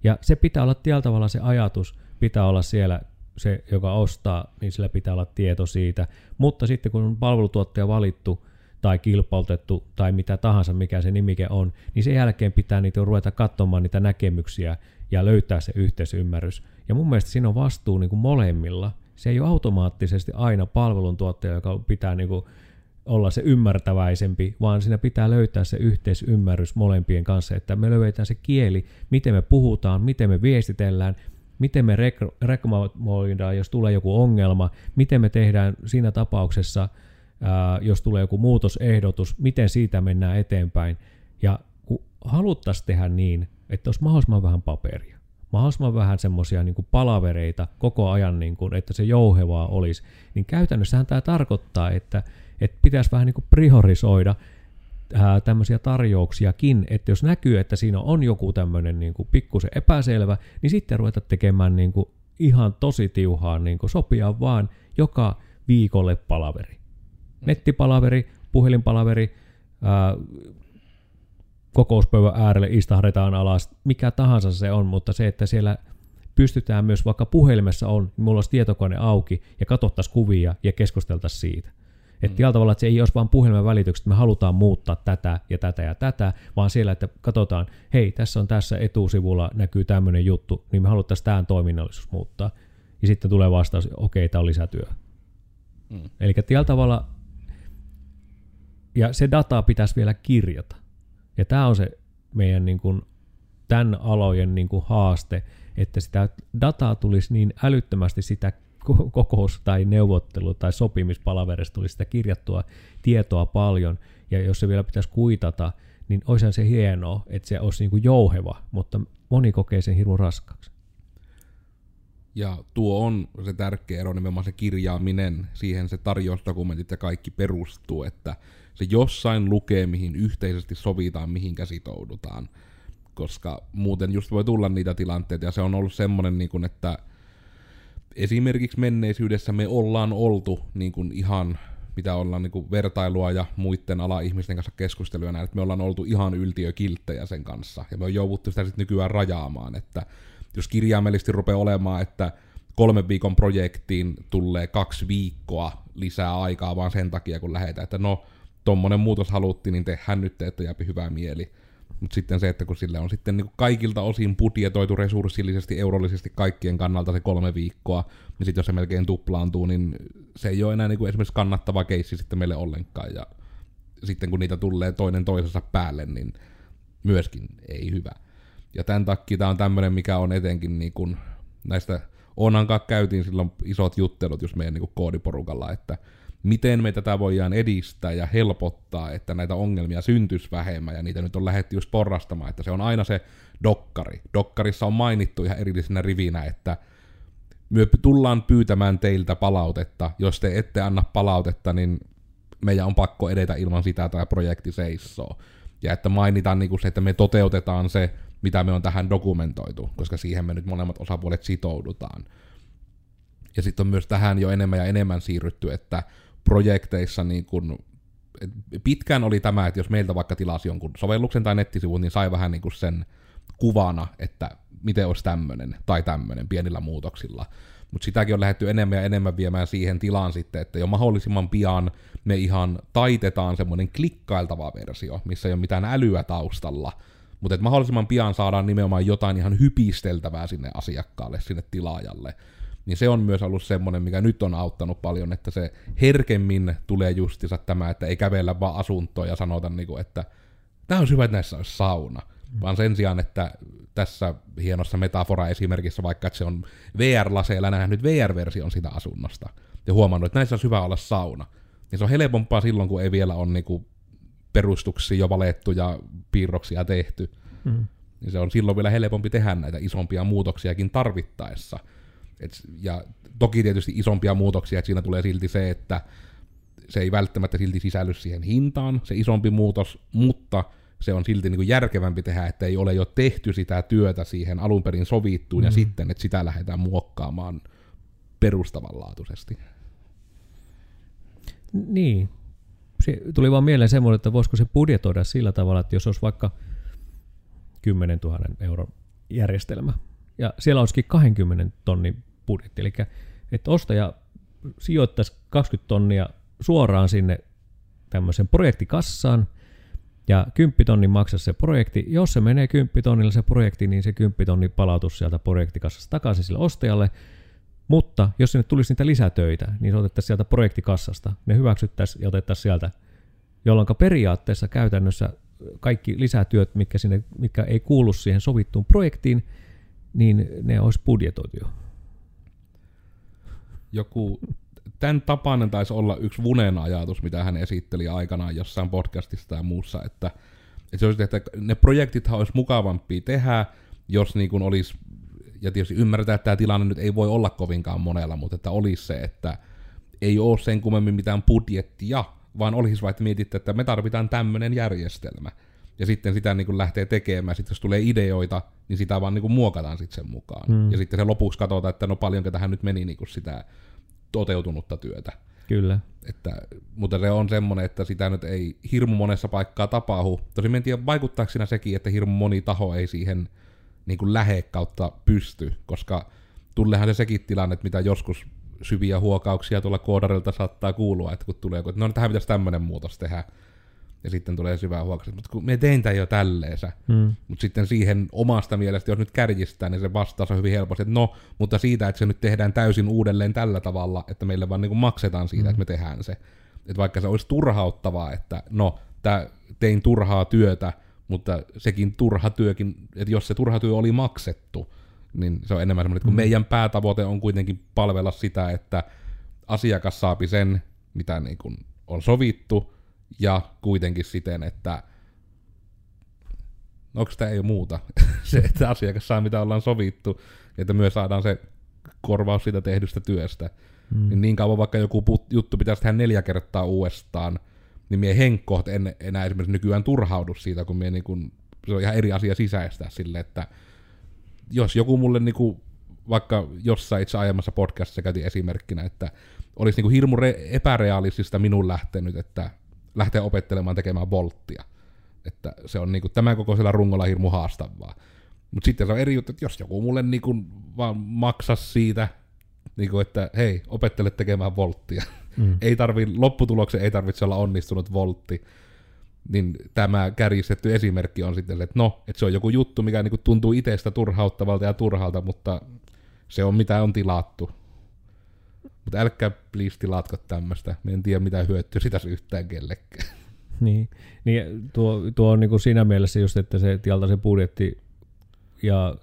Ja se pitää olla tällä tavalla se ajatus, pitää olla siellä se, joka ostaa, niin sillä pitää olla tieto siitä. Mutta sitten kun on palvelutuottaja valittu tai kilpautettu tai mitä tahansa, mikä se nimike on, niin sen jälkeen pitää niitä ruveta katsomaan niitä näkemyksiä ja löytää se yhteisymmärrys. Ja mun mielestä siinä on vastuu niin kuin molemmilla. Se ei ole automaattisesti aina palveluntuottaja, joka pitää niin kuin olla se ymmärtäväisempi, vaan siinä pitää löytää se yhteisymmärrys molempien kanssa, että me löydetään se kieli, miten me puhutaan, miten me viestitellään, miten me reklamoidaan, jos tulee joku ongelma, miten me tehdään siinä tapauksessa, ää, jos tulee joku muutosehdotus, miten siitä mennään eteenpäin. Ja kun haluttaisiin tehdä niin, että olisi mahdollisimman vähän paperia, mahdollisimman vähän semmoisia niin palavereita koko ajan, niin kuin, että se jouhevaa olisi, niin käytännössähän tämä tarkoittaa, että että pitäisi vähän niin kuin priorisoida ää, tämmöisiä tarjouksiakin, että jos näkyy, että siinä on joku tämmöinen niin kuin pikkusen epäselvä, niin sitten ruveta tekemään niin kuin ihan tosi tiuhaan, niin kuin sopia vaan joka viikolle palaveri. Mm. Nettipalaveri, puhelinpalaveri, ää, kokouspöydän äärelle istahdetaan alas, mikä tahansa se on, mutta se, että siellä pystytään myös, vaikka puhelimessa on, niin mulla olisi tietokone auki ja katsottaisiin kuvia ja keskusteltaisiin siitä. Että mm. tavalla, että se ei olisi vain puhelimen välitykset, että me halutaan muuttaa tätä ja tätä ja tätä, vaan siellä, että katsotaan, hei, tässä on tässä etusivulla näkyy tämmöinen juttu, niin me haluttaisiin tämän toiminnallisuus muuttaa. Ja sitten tulee vastaus, okei, okay, tämä on lisätyö. Mm. Eli tällä tavalla, ja se data pitäisi vielä kirjata. Ja tämä on se meidän niin kuin, tämän alojen niin kuin haaste, että sitä dataa tulisi niin älyttömästi sitä kokous tai neuvottelu tai sopimispalaverista tuli sitä kirjattua tietoa paljon, ja jos se vielä pitäisi kuitata, niin olisihan se hienoa, että se olisi niin kuin jouheva, mutta moni kokee sen hirveän raskaaksi. Ja tuo on se tärkeä ero, nimenomaan se kirjaaminen, siihen se tarjousdokumentit ja kaikki perustuu, että se jossain lukee, mihin yhteisesti sovitaan, mihin sitoudutaan. Koska muuten just voi tulla niitä tilanteita, ja se on ollut semmoinen, niin kuin, että esimerkiksi menneisyydessä me ollaan oltu niin kuin ihan mitä ollaan niin kuin vertailua ja muiden ala-ihmisten kanssa keskusteluja näin, että me ollaan oltu ihan yltiökilttejä sen kanssa, ja me on jouduttu sitä sitten nykyään rajaamaan, että jos kirjaimellisesti rupeaa olemaan, että kolmen viikon projektiin tulee kaksi viikkoa lisää aikaa vaan sen takia, kun lähetään, että no, tommonen muutos haluttiin, niin tehdään nyt, että jääpi hyvä mieli. Mutta sitten se, että kun sille on sitten niin kaikilta osin budjetoitu resurssillisesti, eurollisesti kaikkien kannalta se kolme viikkoa, niin sitten jos se melkein tuplaantuu, niin se ei ole enää niin kuin esimerkiksi kannattava keissi sitten meille ollenkaan. Ja sitten kun niitä tulee toinen toisensa päälle, niin myöskin ei hyvä. Ja tämän takia tämä on tämmöinen, mikä on etenkin niin kuin näistä, onhankaan käytiin silloin isot juttelut just meidän niin kuin koodiporukalla, että miten me tätä voidaan edistää ja helpottaa, että näitä ongelmia syntyisi vähemmän, ja niitä nyt on lähetty just porrastamaan, että se on aina se dokkari. Dokkarissa on mainittu ihan erillisenä rivinä, että me tullaan pyytämään teiltä palautetta. Jos te ette anna palautetta, niin meidän on pakko edetä ilman sitä tai projekti seisoo. Ja että mainitaan niin se, että me toteutetaan se, mitä me on tähän dokumentoitu, koska siihen me nyt molemmat osapuolet sitoudutaan. Ja sitten on myös tähän jo enemmän ja enemmän siirrytty, että projekteissa niin kun, pitkään oli tämä, että jos meiltä vaikka tilasi jonkun sovelluksen tai nettisivun, niin sai vähän niin kuin sen kuvana, että miten olisi tämmöinen tai tämmöinen pienillä muutoksilla. Mutta sitäkin on lähdetty enemmän ja enemmän viemään siihen tilaan sitten, että jo mahdollisimman pian me ihan taitetaan semmoinen klikkailtava versio, missä ei ole mitään älyä taustalla, mutta että mahdollisimman pian saadaan nimenomaan jotain ihan hypisteltävää sinne asiakkaalle, sinne tilaajalle niin se on myös ollut semmoinen, mikä nyt on auttanut paljon, että se herkemmin tulee justiinsa tämä, että ei kävellä vaan asuntoon ja sanota, niin kuin, että tämä on hyvä, että näissä olisi sauna. Mm. Vaan sen sijaan, että tässä hienossa metafora-esimerkissä, vaikka että se on VR-laseilla nähnyt VR-version sitä asunnosta, ja huomannut, että näissä on hyvä olla sauna, niin se on helpompaa silloin, kun ei vielä ole niin kuin perustuksia jo valettu ja piirroksia tehty. Mm. Niin se on silloin vielä helpompi tehdä näitä isompia muutoksiakin tarvittaessa. Et, ja toki tietysti isompia muutoksia, että siinä tulee silti se, että se ei välttämättä silti sisälly siihen hintaan, se isompi muutos, mutta se on silti niin kuin järkevämpi tehdä, että ei ole jo tehty sitä työtä siihen alun perin sovittuun, mm. ja sitten, että sitä lähdetään muokkaamaan perustavanlaatuisesti. Niin. Se tuli vaan mieleen semmoinen, että voisiko se budjetoida sillä tavalla, että jos olisi vaikka 10 000 euron järjestelmä, ja siellä olisikin 20 tonnin budjetti. Eli että ostaja sijoittaisi 20 tonnia suoraan sinne tämmöisen projektikassaan, ja 10 tonnin maksaisi se projekti. Jos se menee 10 tonnilla se projekti, niin se 10 tonni palautus sieltä projektikassasta takaisin sille ostajalle. Mutta jos sinne tulisi niitä lisätöitä, niin se otettaisiin sieltä projektikassasta. Ne hyväksyttäisiin ja otettaisiin sieltä, jolloin periaatteessa käytännössä kaikki lisätyöt, mitkä, sinne, mitkä ei kuulu siihen sovittuun projektiin, niin ne olisi budjetoitu jo joku tämän tapainen taisi olla yksi Vunen ajatus, mitä hän esitteli aikanaan jossain podcastissa tai muussa, että, että, se olisi, että ne projektithan olisi mukavampia tehdä, jos niin kuin olisi, ja tietysti ymmärretään, että tämä tilanne nyt ei voi olla kovinkaan monella, mutta että olisi se, että ei ole sen kummemmin mitään budjettia, vaan olisi vain, että että me tarvitaan tämmöinen järjestelmä. Ja sitten sitä niin kuin lähtee tekemään. Sitten jos tulee ideoita, niin sitä vaan niin kuin muokataan sitten sen mukaan. Hmm. Ja sitten se lopuksi katsotaan, että no paljonko tähän nyt meni niin kuin sitä toteutunutta työtä. Kyllä. Että, mutta se on semmoinen, että sitä nyt ei hirmu monessa paikkaa tapahdu. Tosi en tiedä, vaikuttaako siinä sekin, että hirmu moni taho ei siihen niin kuin lähe kautta pysty, koska tullehan se sekin tilanne, että mitä joskus syviä huokauksia tuolla koodarilta saattaa kuulua, että kun tulee joku, että no tähän pitäisi tämmöinen muutos tehdä, ja sitten tulee syvä huokaus, mutta kun me tein tämän jo tälleensä, mm. mutta sitten siihen omasta mielestä, jos nyt kärjistää, niin se vastaus on hyvin helposti, että no, mutta siitä, että se nyt tehdään täysin uudelleen tällä tavalla, että meille vaan niin maksetaan siitä, mm. että me tehdään se. Että vaikka se olisi turhauttavaa, että no, tää, tein turhaa työtä, mutta sekin turha työkin, että jos se turha työ oli maksettu, niin se on enemmän semmoinen, että kun mm. meidän päätavoite on kuitenkin palvella sitä, että asiakas saapi sen, mitä niin kuin on sovittu, ja kuitenkin siten, että onko tämä ei muuta, se, että asiakas saa mitä ollaan sovittu, että myös saadaan se korvaus siitä tehdystä työstä. Mm. Niin, niin kauan vaikka joku put, juttu pitäisi tehdä neljä kertaa uudestaan, niin mie henkkoht en enää esimerkiksi nykyään turhaudu siitä, kun mie niin kun, se on ihan eri asia sisäistää sille, että jos joku mulle niin kuin vaikka jossain itse aiemmassa podcastissa käytiin esimerkkinä, että olisi niin kuin hirmu re- epärealistista minun lähtenyt, että lähtee opettelemaan tekemään volttia. Että se on niin kuin tämän kokoisella rungolla hirmu haastavaa. Mutta sitten se on eri juttu, että jos joku mulle niin kuin vaan maksaa siitä, niin kuin, että hei, opettele tekemään volttia. Mm. ei tarvi, lopputuloksen ei tarvitse olla onnistunut voltti. Niin tämä kärjistetty esimerkki on sitten että no, että se on joku juttu, mikä niin kuin tuntuu itsestä turhauttavalta ja turhalta, mutta se on mitä on tilattu. Mutta älkää please tilatko tämmöistä. En tiedä mitä hyötyä sitä yhtään kellekään. Niin, niin tuo, tuo on niin siinä mielessä just, että se tialta se budjetti ja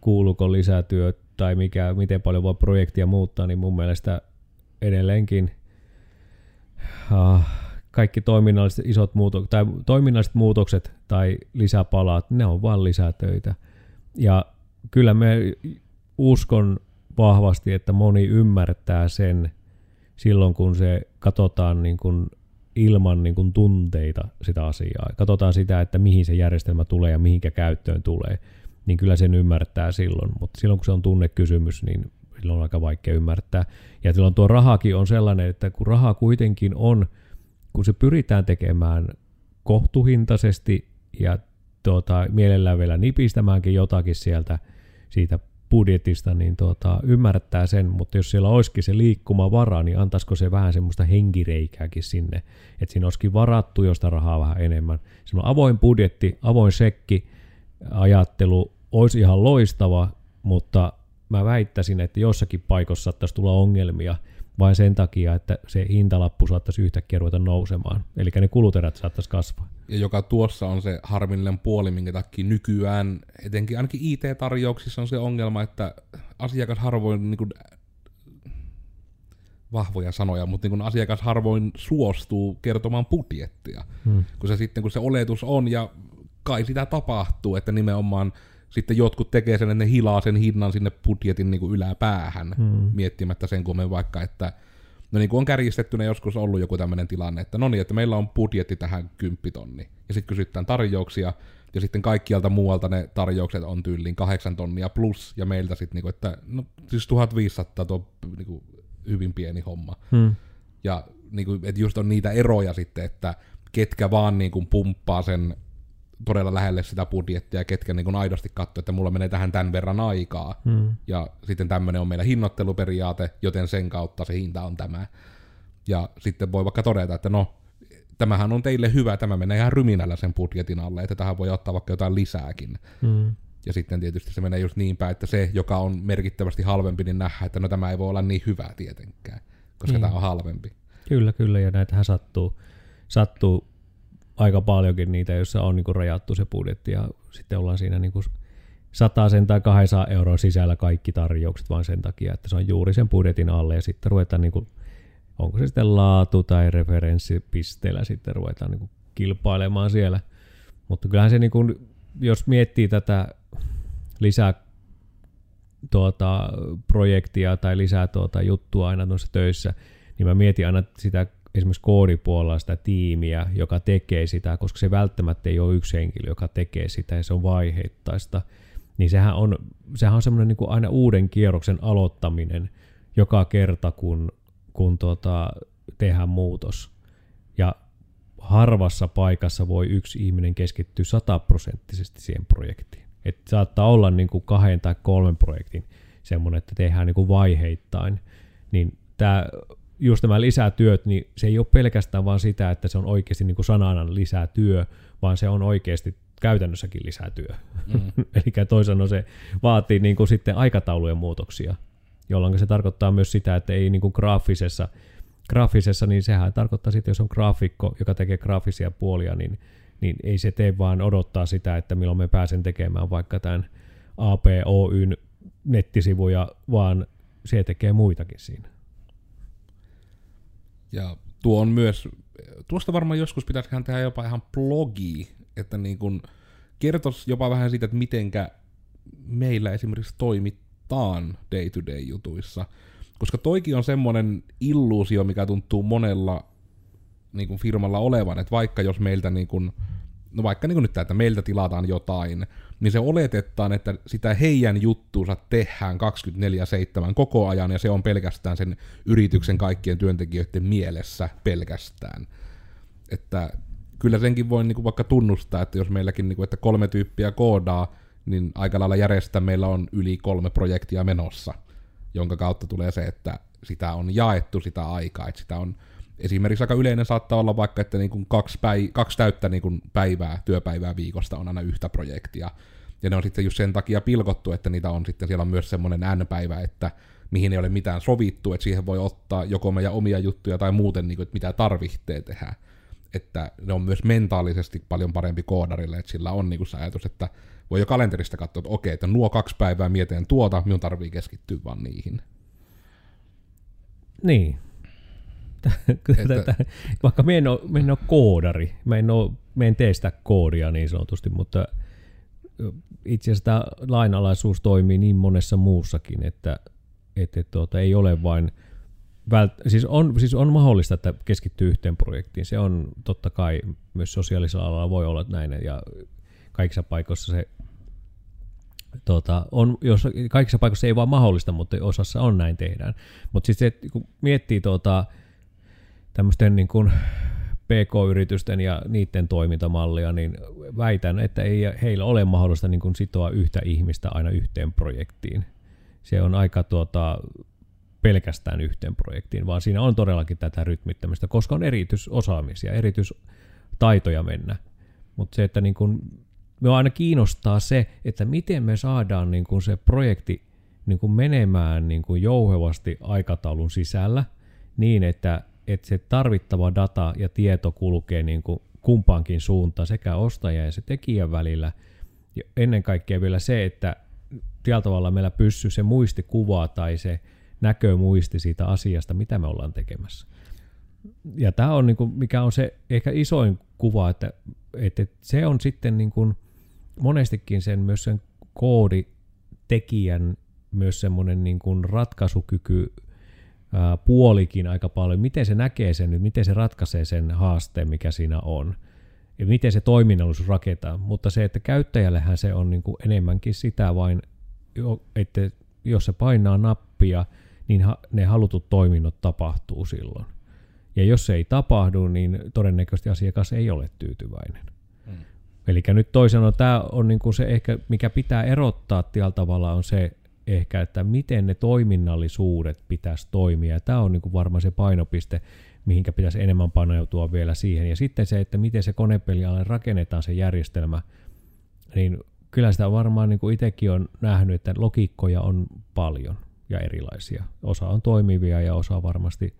kuuluuko lisätyö tai mikä, miten paljon voi projektia muuttaa, niin mun mielestä edelleenkin uh, kaikki toiminnalliset isot muutokset, tai toiminnalliset muutokset tai lisäpalat, ne on vain lisätöitä. Ja kyllä me uskon vahvasti, että moni ymmärtää sen silloin, kun se katsotaan niin kuin ilman niin kuin tunteita sitä asiaa. Katsotaan sitä, että mihin se järjestelmä tulee ja mihinkä käyttöön tulee, niin kyllä sen ymmärtää silloin. Mutta silloin, kun se on tunnekysymys, niin silloin on aika vaikea ymmärtää. Ja silloin tuo rahakin on sellainen, että kun raha kuitenkin on, kun se pyritään tekemään kohtuhintaisesti ja tuota, mielellään vielä nipistämäänkin jotakin sieltä siitä budjetista, niin tuota, ymmärtää sen, mutta jos siellä olisikin se liikkumavara, niin antaisiko se vähän semmoista henkireikääkin sinne, että siinä olisikin varattu josta rahaa vähän enemmän. Semmoinen avoin budjetti, avoin sekki, ajattelu olisi ihan loistava, mutta mä väittäisin, että jossakin paikossa saattaisi tulla ongelmia vain sen takia, että se hintalappu saattaisi yhtäkkiä ruveta nousemaan. Eli ne kuluterät saattaisi kasvaa. Ja joka tuossa on se harmillinen puoli, minkä takia nykyään, etenkin ainakin IT-tarjouksissa on se ongelma, että asiakas harvoin niin kuin, vahvoja sanoja, mutta niin kun asiakas harvoin suostuu kertomaan budjettia. Hmm. Kun se sitten, kun se oletus on, ja kai sitä tapahtuu, että nimenomaan sitten jotkut tekee sen, että ne hilaa sen hinnan sinne budjetin niin kuin yläpäähän, hmm. miettimättä sen kummen vaikka, että no niin kuin on kärjistettynä joskus ollut joku tämmöinen tilanne, että no niin, että meillä on budjetti tähän kymppitonni, ja sitten kysytään tarjouksia, ja sitten kaikkialta muualta ne tarjoukset on tyyliin kahdeksan tonnia plus, ja meiltä sitten, niinku, että no siis 1500 tuo niinku, hyvin pieni homma. Hmm. Ja niinku, että just on niitä eroja sitten, että ketkä vaan niinku, pumppaa sen todella lähelle sitä budjettia, ketkä niin aidosti katsoo, että mulla menee tähän tämän verran aikaa. Hmm. Ja sitten tämmöinen on meillä hinnoitteluperiaate, joten sen kautta se hinta on tämä. Ja sitten voi vaikka todeta, että no, tämähän on teille hyvä, tämä menee ihan ryminällä sen budjetin alle, että tähän voi ottaa vaikka jotain lisääkin. Hmm. Ja sitten tietysti se menee just niin päin, että se, joka on merkittävästi halvempi, niin nähdään, että no tämä ei voi olla niin hyvä tietenkään, koska hmm. tämä on halvempi. Kyllä, kyllä, ja näitähän sattuu, sattuu aika paljonkin niitä, joissa on niin rajattu se budjetti ja sitten ollaan siinä niin kuin sen tai 200 euron sisällä kaikki tarjoukset vain sen takia, että se on juuri sen budjetin alle ja sitten ruvetaan niin kuin, onko se sitten laatu tai referenssipisteellä sitten ruvetaan niin kuin kilpailemaan siellä. Mutta kyllähän se niin kuin, jos miettii tätä lisää tuota, projektia tai lisää tuota, juttua aina noissa töissä, niin mä mietin aina sitä esimerkiksi koodipuolella sitä tiimiä, joka tekee sitä, koska se välttämättä ei ole yksi henkilö, joka tekee sitä ja se on vaiheittaista, niin sehän on, sehän on semmoinen niin kuin aina uuden kierroksen aloittaminen joka kerta, kun, kun tuota, tehdään muutos. Ja harvassa paikassa voi yksi ihminen keskittyä sataprosenttisesti siihen projektiin. Et saattaa olla niin kuin kahden tai kolmen projektin semmoinen, että tehdään niin kuin vaiheittain. Niin tämä just nämä lisätyöt, niin se ei ole pelkästään vaan sitä, että se on oikeasti niin kuin sanana lisää työ, vaan se on oikeasti käytännössäkin lisätyö. Mm. Eli toisaalta se vaatii niin kuin sitten aikataulujen muutoksia, jolloin se tarkoittaa myös sitä, että ei niin kuin graafisessa, graafisessa, niin sehän tarkoittaa sitten, jos on graafikko, joka tekee graafisia puolia, niin, niin ei se tee vaan odottaa sitä, että milloin me pääsen tekemään vaikka tämän APOYn nettisivuja, vaan se tekee muitakin siinä. Ja tuo on myös, tuosta varmaan joskus pitäisiköhän tehdä jopa ihan blogi, että niin kun kertoisi jopa vähän siitä, että mitenkä meillä esimerkiksi toimitaan day-to-day jutuissa. Koska toikin on semmoinen illuusio, mikä tuntuu monella niin kuin firmalla olevan, että vaikka jos meiltä niin kuin no vaikka niin nyt tämä, että meiltä tilataan jotain, niin se oletetaan, että sitä heidän juttuunsa tehdään 24-7 koko ajan, ja se on pelkästään sen yrityksen kaikkien työntekijöiden mielessä pelkästään. Että kyllä senkin voi niin kuin vaikka tunnustaa, että jos meilläkin, niin kuin, että kolme tyyppiä koodaa, niin aika lailla järjestää meillä on yli kolme projektia menossa, jonka kautta tulee se, että sitä on jaettu sitä aikaa, että sitä on esimerkiksi aika yleinen saattaa olla vaikka, että niin kuin kaksi, päi- kaksi täyttä niin kuin päivää, työpäivää viikosta on aina yhtä projektia. Ja ne on sitten just sen takia pilkottu, että niitä on sitten, siellä on myös semmoinen N-päivä, että mihin ei ole mitään sovittu, että siihen voi ottaa joko meidän omia juttuja tai muuten, niin kuin, että mitä tarvitsee tehdä. Että ne on myös mentaalisesti paljon parempi koodarille, että sillä on niin kuin se ajatus, että voi jo kalenterista katsoa, että okei, että nuo kaksi päivää mietin tuota, minun tarvii keskittyä vaan niihin. Niin. Tätä, vaikka me en, ole, me en ole koodari, mä en, ole, mä en tee sitä koodia niin sanotusti, mutta itse asiassa tämä lainalaisuus toimii niin monessa muussakin, että, että tuota, ei ole vain vält, siis, on, siis on mahdollista, että keskittyy yhteen projektiin. Se on totta kai myös sosiaalisella alalla voi olla näin ja kaikissa paikoissa se Tuota, on, jos kaikissa paikoissa ei vaan mahdollista, mutta osassa on näin tehdään. Mutta sitten se, kun miettii tuota, tämmöisten niin kuin PK-yritysten ja niiden toimintamallia, niin väitän, että ei heillä ole mahdollista niin kuin sitoa yhtä ihmistä aina yhteen projektiin. Se on aika tuota, pelkästään yhteen projektiin, vaan siinä on todellakin tätä rytmittämistä, koska on erityisosaamisia, erityistaitoja mennä. Mutta se, että niin kun, me aina kiinnostaa se, että miten me saadaan niin kun se projekti niin kun menemään niin kun jouhevasti aikataulun sisällä niin, että että se tarvittava data ja tieto kulkee niin kuin kumpaankin suuntaan, sekä ostaja ja se tekijän välillä. Ja ennen kaikkea vielä se, että tällä tavalla meillä pysyy se muistikuva tai se näkömuisti siitä asiasta, mitä me ollaan tekemässä. Ja tämä on, niin kuin, mikä on se ehkä isoin kuva, että, että se on sitten niin kuin monestikin sen myös sen kooditekijän myös semmoinen niin kuin ratkaisukyky puolikin aika paljon, miten se näkee sen nyt, miten se ratkaisee sen haasteen, mikä siinä on, ja miten se toiminnallisuus rakentaa. Mutta se, että käyttäjällehän se on niin kuin enemmänkin sitä vain, että jos se painaa nappia, niin ne halutut toiminnot tapahtuu silloin. Ja jos se ei tapahdu, niin todennäköisesti asiakas ei ole tyytyväinen. Hmm. Eli nyt toisena tämä on niin kuin se ehkä, mikä pitää erottaa tällä tavalla on se, ehkä, että miten ne toiminnallisuudet pitäisi toimia. Tämä on niin kuin varmaan se painopiste, mihinkä pitäisi enemmän paneutua vielä siihen. Ja sitten se, että miten se konepelialalle rakennetaan se järjestelmä, niin kyllä sitä varmaan niin kuin itsekin on nähnyt, että logiikkoja on paljon ja erilaisia. Osa on toimivia ja osa varmasti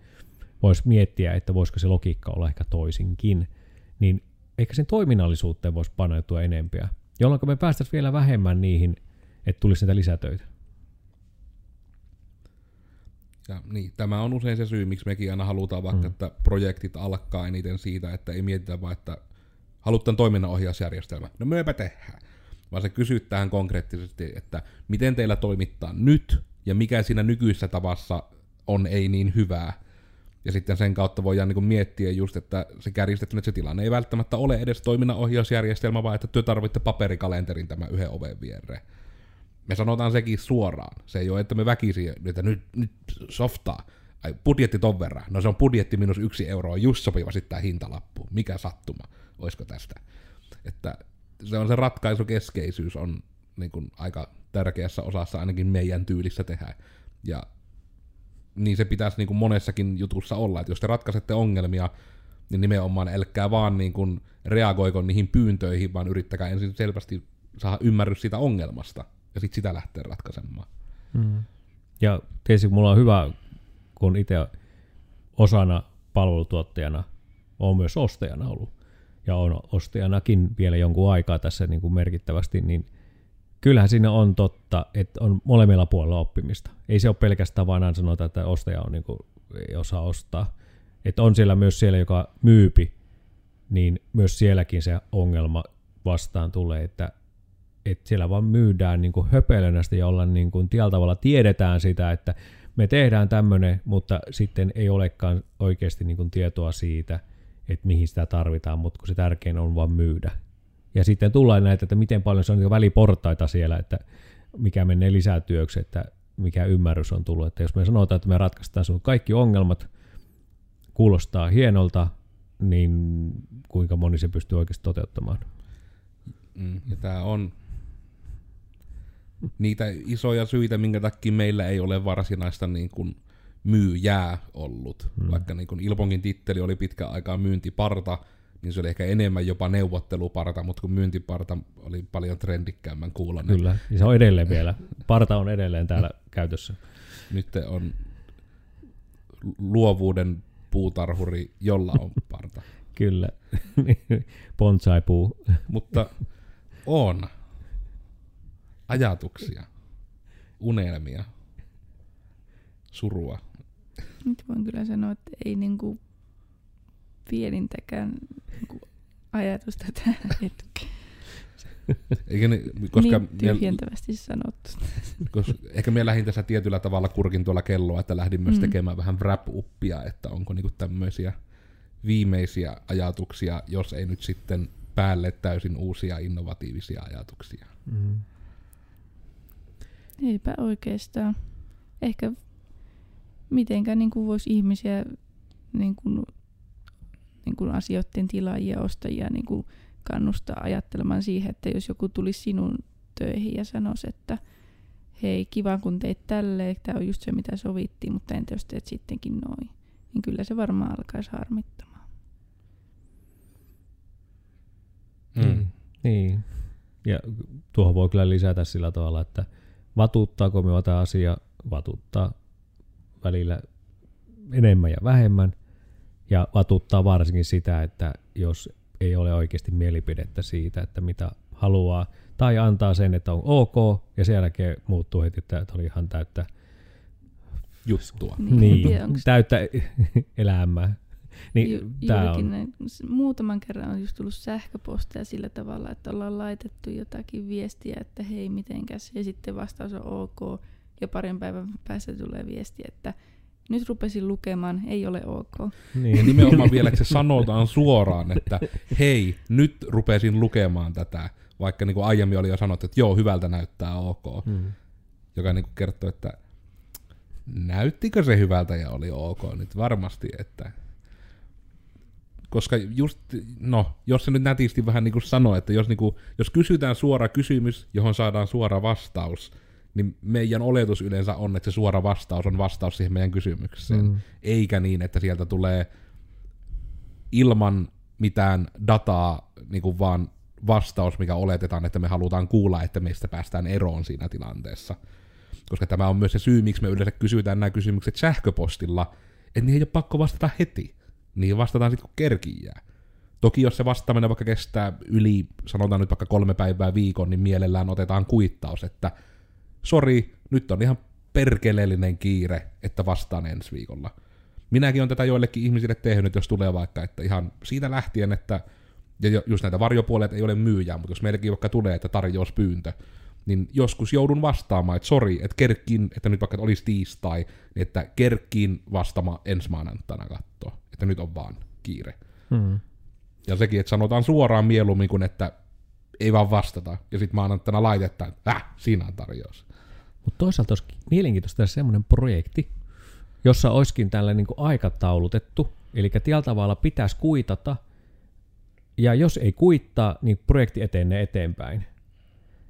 voisi miettiä, että voisiko se logiikka olla ehkä toisinkin. Niin ehkä sen toiminnallisuuteen voisi paneutua enempiä, jolloin me päästäisiin vielä vähemmän niihin, että tulisi niitä lisätöitä. Ja niin, tämä on usein se syy, miksi mekin aina halutaan vaikka, mm. että projektit alkaa eniten siitä, että ei mietitä vaan, että halutaan toiminnanohjausjärjestelmä. No myöpä tehdään. Vaan se kysyy tähän konkreettisesti, että miten teillä toimittaa nyt, ja mikä siinä nykyisessä tavassa on ei niin hyvää. Ja sitten sen kautta voidaan niin miettiä just, että se kärjistetty, että se tilanne ei välttämättä ole edes toiminnanohjausjärjestelmä, vaan että te tarvitte paperikalenterin tämän yhden oven viereen. Me sanotaan sekin suoraan. Se ei ole, että me väkisi, että nyt, nyt softaa. Ai, budjetti ton verran. No se on budjetti minus yksi euro, on just sopiva sitten tämä hintalappu. Mikä sattuma, olisiko tästä? Että se on se ratkaisukeskeisyys on niin kuin aika tärkeässä osassa ainakin meidän tyylissä tehdä. Ja niin se pitäisi niin kuin monessakin jutussa olla, että jos te ratkaisette ongelmia, niin nimenomaan älkää vaan niin kuin reagoiko niihin pyyntöihin, vaan yrittäkää ensin selvästi saada ymmärrys siitä ongelmasta ja sitten sitä lähtee ratkaisemaan. Mm. Ja tietysti mulla on hyvä, kun itse osana palvelutuottajana on myös ostajana ollut ja on ostajanakin vielä jonkun aikaa tässä niin kuin merkittävästi, niin kyllähän siinä on totta, että on molemmilla puolella oppimista. Ei se ole pelkästään vain aina sanota, että ostaja on niin kuin, ei osaa ostaa. Että on siellä myös siellä, joka myypi, niin myös sielläkin se ongelma vastaan tulee, että että siellä vaan myydään niin höpelönästä ja ollaan niin kuin tavalla tiedetään sitä, että me tehdään tämmöinen, mutta sitten ei olekaan oikeasti niin kuin tietoa siitä, että mihin sitä tarvitaan, mutta kun se tärkein on vaan myydä. Ja sitten tullaan näitä, että miten paljon se on niin väliportaita siellä, että mikä menee lisätyöksi, että mikä ymmärrys on tullut. Että jos me sanotaan, että me ratkaistaan sun kaikki ongelmat, kuulostaa hienolta, niin kuinka moni se pystyy oikeasti toteuttamaan? Mm, ja tämä on niitä isoja syitä, minkä takia meillä ei ole varsinaista niin kuin myyjää ollut. Mm. Vaikka niin kuin Ilponkin titteli oli pitkä aikaa myyntiparta, niin se oli ehkä enemmän jopa neuvotteluparta, mutta kun myyntiparta oli paljon trendikkäämmän kuulla. Niin Kyllä, ja se on edelleen vielä. Parta on edelleen täällä käytössä. Nyt on luovuuden puutarhuri, jolla on parta. Kyllä, bonsai-puu. Mutta on ajatuksia, unelmia, surua. Nyt voin kyllä sanoa, että ei niinku pienintäkään niinku ajatusta tähän hetkeen. Eikä ne, koska niin tyhjentävästi sanottu. Koska ehkä me lähdin tässä tietyllä tavalla kurkin tuolla kelloa, että lähdin myös mm. tekemään vähän wrap-uppia, että onko niinku tämmöisiä viimeisiä ajatuksia, jos ei nyt sitten päälle täysin uusia innovatiivisia ajatuksia. Mm. Eipä oikeastaan. Ehkä mitenkään niin kuin voisi ihmisiä niin kuin, niin kuin asioiden tilaajia, ostajia niin kuin kannustaa ajattelemaan siihen, että jos joku tuli sinun töihin ja sanoisi, että hei, kiva kun teit tälleen, tämä on just se mitä sovittiin, mutta entä jos teet sittenkin noin, niin kyllä se varmaan alkaisi harmittamaan. Mm. Niin. Ja tuohon voi kyllä lisätä sillä tavalla, että vatuuttaako me tämä asia, vatuttaa välillä enemmän ja vähemmän, ja vatuttaa varsinkin sitä, että jos ei ole oikeasti mielipidettä siitä, että mitä haluaa, tai antaa sen, että on ok, ja sen jälkeen muuttuu heti, että oli ihan täyttä juttua. Niin, niin täyttä elämää. Niin, Ju, tää on. Näin, muutaman kerran on just tullut sähköposteja sillä tavalla, että ollaan laitettu jotakin viestiä, että hei mitenkäs, ja sitten vastaus on ok, ja parin päivän päästä tulee viesti, että nyt rupesin lukemaan, ei ole ok. Niin. Ja nimenomaan vielä, että se sanotaan suoraan, että hei, nyt rupesin lukemaan tätä, vaikka niin kuin aiemmin oli jo sanottu, että joo, hyvältä näyttää ok. Hmm. Joka niin kuin kertoo, että näyttikö se hyvältä ja oli ok nyt varmasti, että koska just, no, jos se nyt nätisti vähän niin kuin sanoo, että jos, niin kuin, jos kysytään suora kysymys, johon saadaan suora vastaus, niin meidän oletus yleensä on, että se suora vastaus on vastaus siihen meidän kysymykseen. Mm. Eikä niin, että sieltä tulee ilman mitään dataa niin kuin vaan vastaus, mikä oletetaan, että me halutaan kuulla, että meistä päästään eroon siinä tilanteessa. Koska tämä on myös se syy, miksi me yleensä kysytään nämä kysymykset sähköpostilla, että niihin ei ole pakko vastata heti. Niin vastataan sitten, kun kerkii jää. Toki jos se vastaaminen vaikka kestää yli, sanotaan nyt vaikka kolme päivää viikon, niin mielellään otetaan kuittaus, että sori, nyt on ihan perkeleellinen kiire, että vastaan ensi viikolla. Minäkin on tätä joillekin ihmisille tehnyt, jos tulee vaikka, että ihan siitä lähtien, että ja just näitä varjopuolet ei ole myyjää, mutta jos meillekin vaikka tulee, että tarjouspyyntö, niin joskus joudun vastaamaan, että sori, että kerkkiin, että nyt vaikka olisi tiistai, niin että kerkkiin vastaamaan ensi maanantaina katsoa, että nyt on vaan kiire. Hmm. Ja sekin, että sanotaan suoraan mieluummin kuin, että ei vaan vastata, ja sitten maanantaina laitetaan, että äh, siinä on tarjous. Mutta toisaalta olisi mielenkiintoista semmoinen projekti, jossa olisikin tällä niin aikataulutettu, eli tällä tavalla pitäisi kuitata, ja jos ei kuittaa, niin projekti etenee eteenpäin.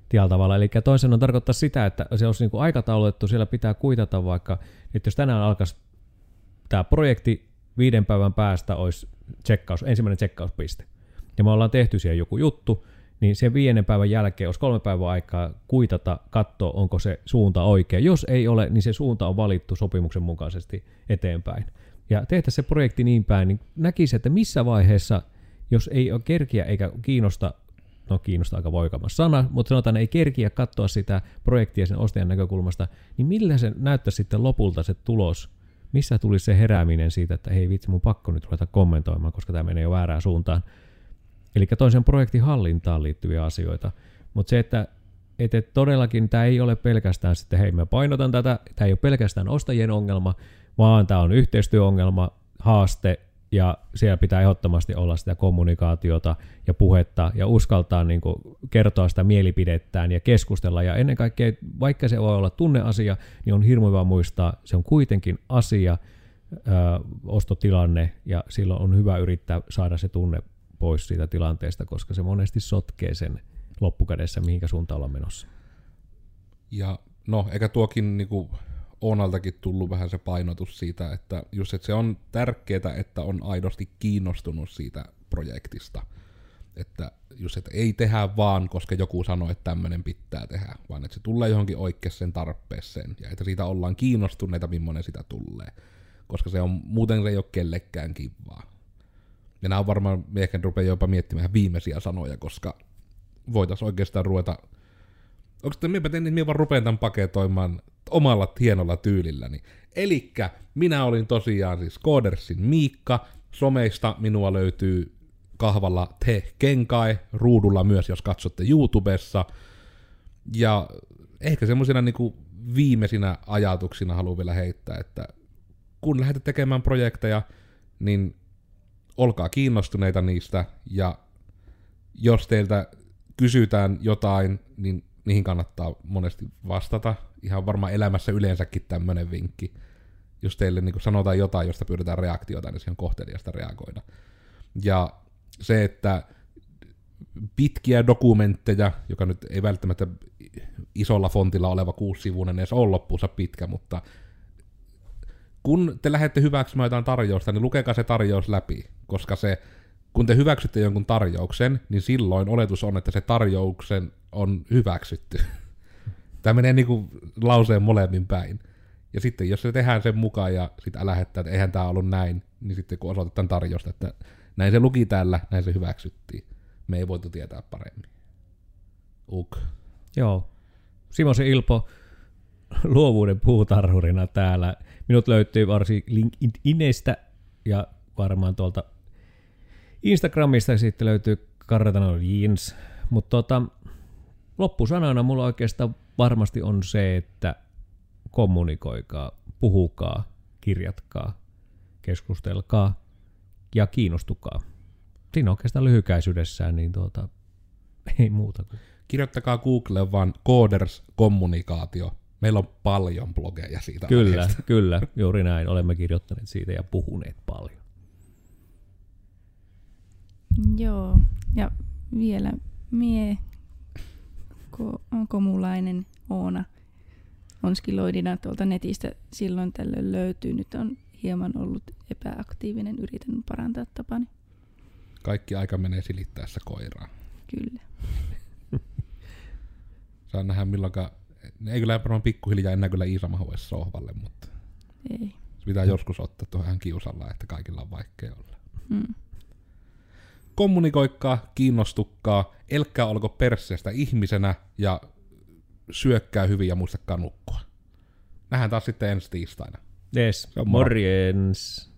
Tällä tavalla. Eli toisen on tarkoittaa sitä, että se olisi niin aikataulutettu, siellä pitää kuitata vaikka, että jos tänään alkaisi tämä projekti, viiden päivän päästä olisi checkaus, ensimmäinen checkauspiste. Ja me ollaan tehty siihen joku juttu, niin sen viiden päivän jälkeen olisi kolme päivää aikaa kuitata, katsoa, onko se suunta oikea. Jos ei ole, niin se suunta on valittu sopimuksen mukaisesti eteenpäin. Ja tehtäisiin se projekti niin päin, niin näkisi, että missä vaiheessa, jos ei ole kerkiä eikä kiinnosta, no kiinnostaa aika voikamas sana, mutta sanotaan, ei kerkiä katsoa sitä projektia sen ostajan näkökulmasta, niin millä se näyttää sitten lopulta se tulos, missä tuli se herääminen siitä, että hei vitsi, mun pakko nyt ruveta kommentoimaan, koska tämä menee jo väärään suuntaan. Eli toisen projektin hallintaan liittyviä asioita. Mutta se, että, että todellakin tämä ei ole pelkästään sitten, hei mä painotan tätä, tämä ei ole pelkästään ostajien ongelma, vaan tämä on yhteistyöongelma, haaste ja siellä pitää ehdottomasti olla sitä kommunikaatiota ja puhetta ja uskaltaa niin kuin kertoa sitä mielipidettään ja keskustella. Ja ennen kaikkea, vaikka se voi olla tunneasia, niin on hirmu hyvä muistaa, se on kuitenkin asia, ö, ostotilanne ja silloin on hyvä yrittää saada se tunne pois siitä tilanteesta, koska se monesti sotkee sen loppukädessä, mihinkä suuntaan ollaan menossa. Ja no, eikä tuokin niinku Oonaltakin tullut vähän se painotus siitä, että just että se on tärkeää, että on aidosti kiinnostunut siitä projektista. Että just, että ei tehdä vaan, koska joku sanoi, että tämmöinen pitää tehdä, vaan että se tulee johonkin oikeaan tarpeeseen, ja että siitä ollaan kiinnostuneita, millainen sitä tulee. Koska se on, muuten se ei ole kellekään kivaa. Ja nämä on varmaan, ehkä rupeaa jopa miettimään viimeisiä sanoja, koska voitaisiin oikeastaan ruveta Onko sitten minäpä niin minä vaan rupean tämän paketoimaan omalla hienolla tyylilläni. Elikkä minä olin tosiaan siis Codersin Miikka, someista minua löytyy kahvalla Te Kenkai, ruudulla myös, jos katsotte YouTubessa. Ja ehkä semmoisina niin viimeisinä ajatuksina haluan vielä heittää, että kun lähdette tekemään projekteja, niin olkaa kiinnostuneita niistä, ja jos teiltä kysytään jotain, niin niihin kannattaa monesti vastata. Ihan varmaan elämässä yleensäkin tämmöinen vinkki. Jos teille niin sanotaan jotain, josta pyydetään reaktiota, niin se on kohteliasta reagoida. Ja se, että pitkiä dokumentteja, joka nyt ei välttämättä isolla fontilla oleva kuusivuinen edes ole loppuunsa pitkä, mutta kun te lähdette hyväksymään jotain tarjousta, niin lukekaa se tarjous läpi, koska se, kun te hyväksytte jonkun tarjouksen, niin silloin oletus on, että se tarjouksen on hyväksytty. Tämä menee niin kuin lauseen molemmin päin. Ja sitten jos se tehdään sen mukaan ja sitten lähettää, että eihän tämä ollut näin, niin sitten kun osoitetaan tarjosta, että näin se luki täällä, näin se hyväksyttiin. Me ei voitu tietää paremmin. Uk. Joo. Simosen Ilpo luovuuden puutarhurina täällä. Minut löytyy varsin LinkedInestä ja varmaan tuolta Instagramista sitten löytyy Karretano Jeans. Mutta tota, loppusanana mulla oikeastaan varmasti on se, että kommunikoikaa, puhukaa, kirjatkaa, keskustelkaa ja kiinnostukaa. Siinä oikeastaan lyhykäisyydessään, niin tuota, ei muuta kuin. Kirjoittakaa Googleen vaan Coders kommunikaatio. Meillä on paljon blogeja siitä Kyllä, aiheesta. kyllä, juuri näin. Olemme kirjoittaneet siitä ja puhuneet paljon. Joo, ja vielä mie ko- komulainen Oona Onskiloidina tuolta netistä silloin tällöin löytyy. Nyt on hieman ollut epäaktiivinen, yritän parantaa tapani. Kaikki aika menee silittäessä koiraa. Kyllä. Saa nähdä milloinka, ei kyllä varmaan pikkuhiljaa enää kyllä Iisa sohvalle, mutta Ei. se pitää joskus ottaa tuohon ihan kiusalla, että kaikilla on vaikea olla. Mm. Kommunikoikkaa, kiinnostukkaa, elkkää olko perseestä ihmisenä ja syökkää hyvin ja muistakaa nukkua. Nähdään taas sitten ensi tiistaina. Yes, moro. morjens.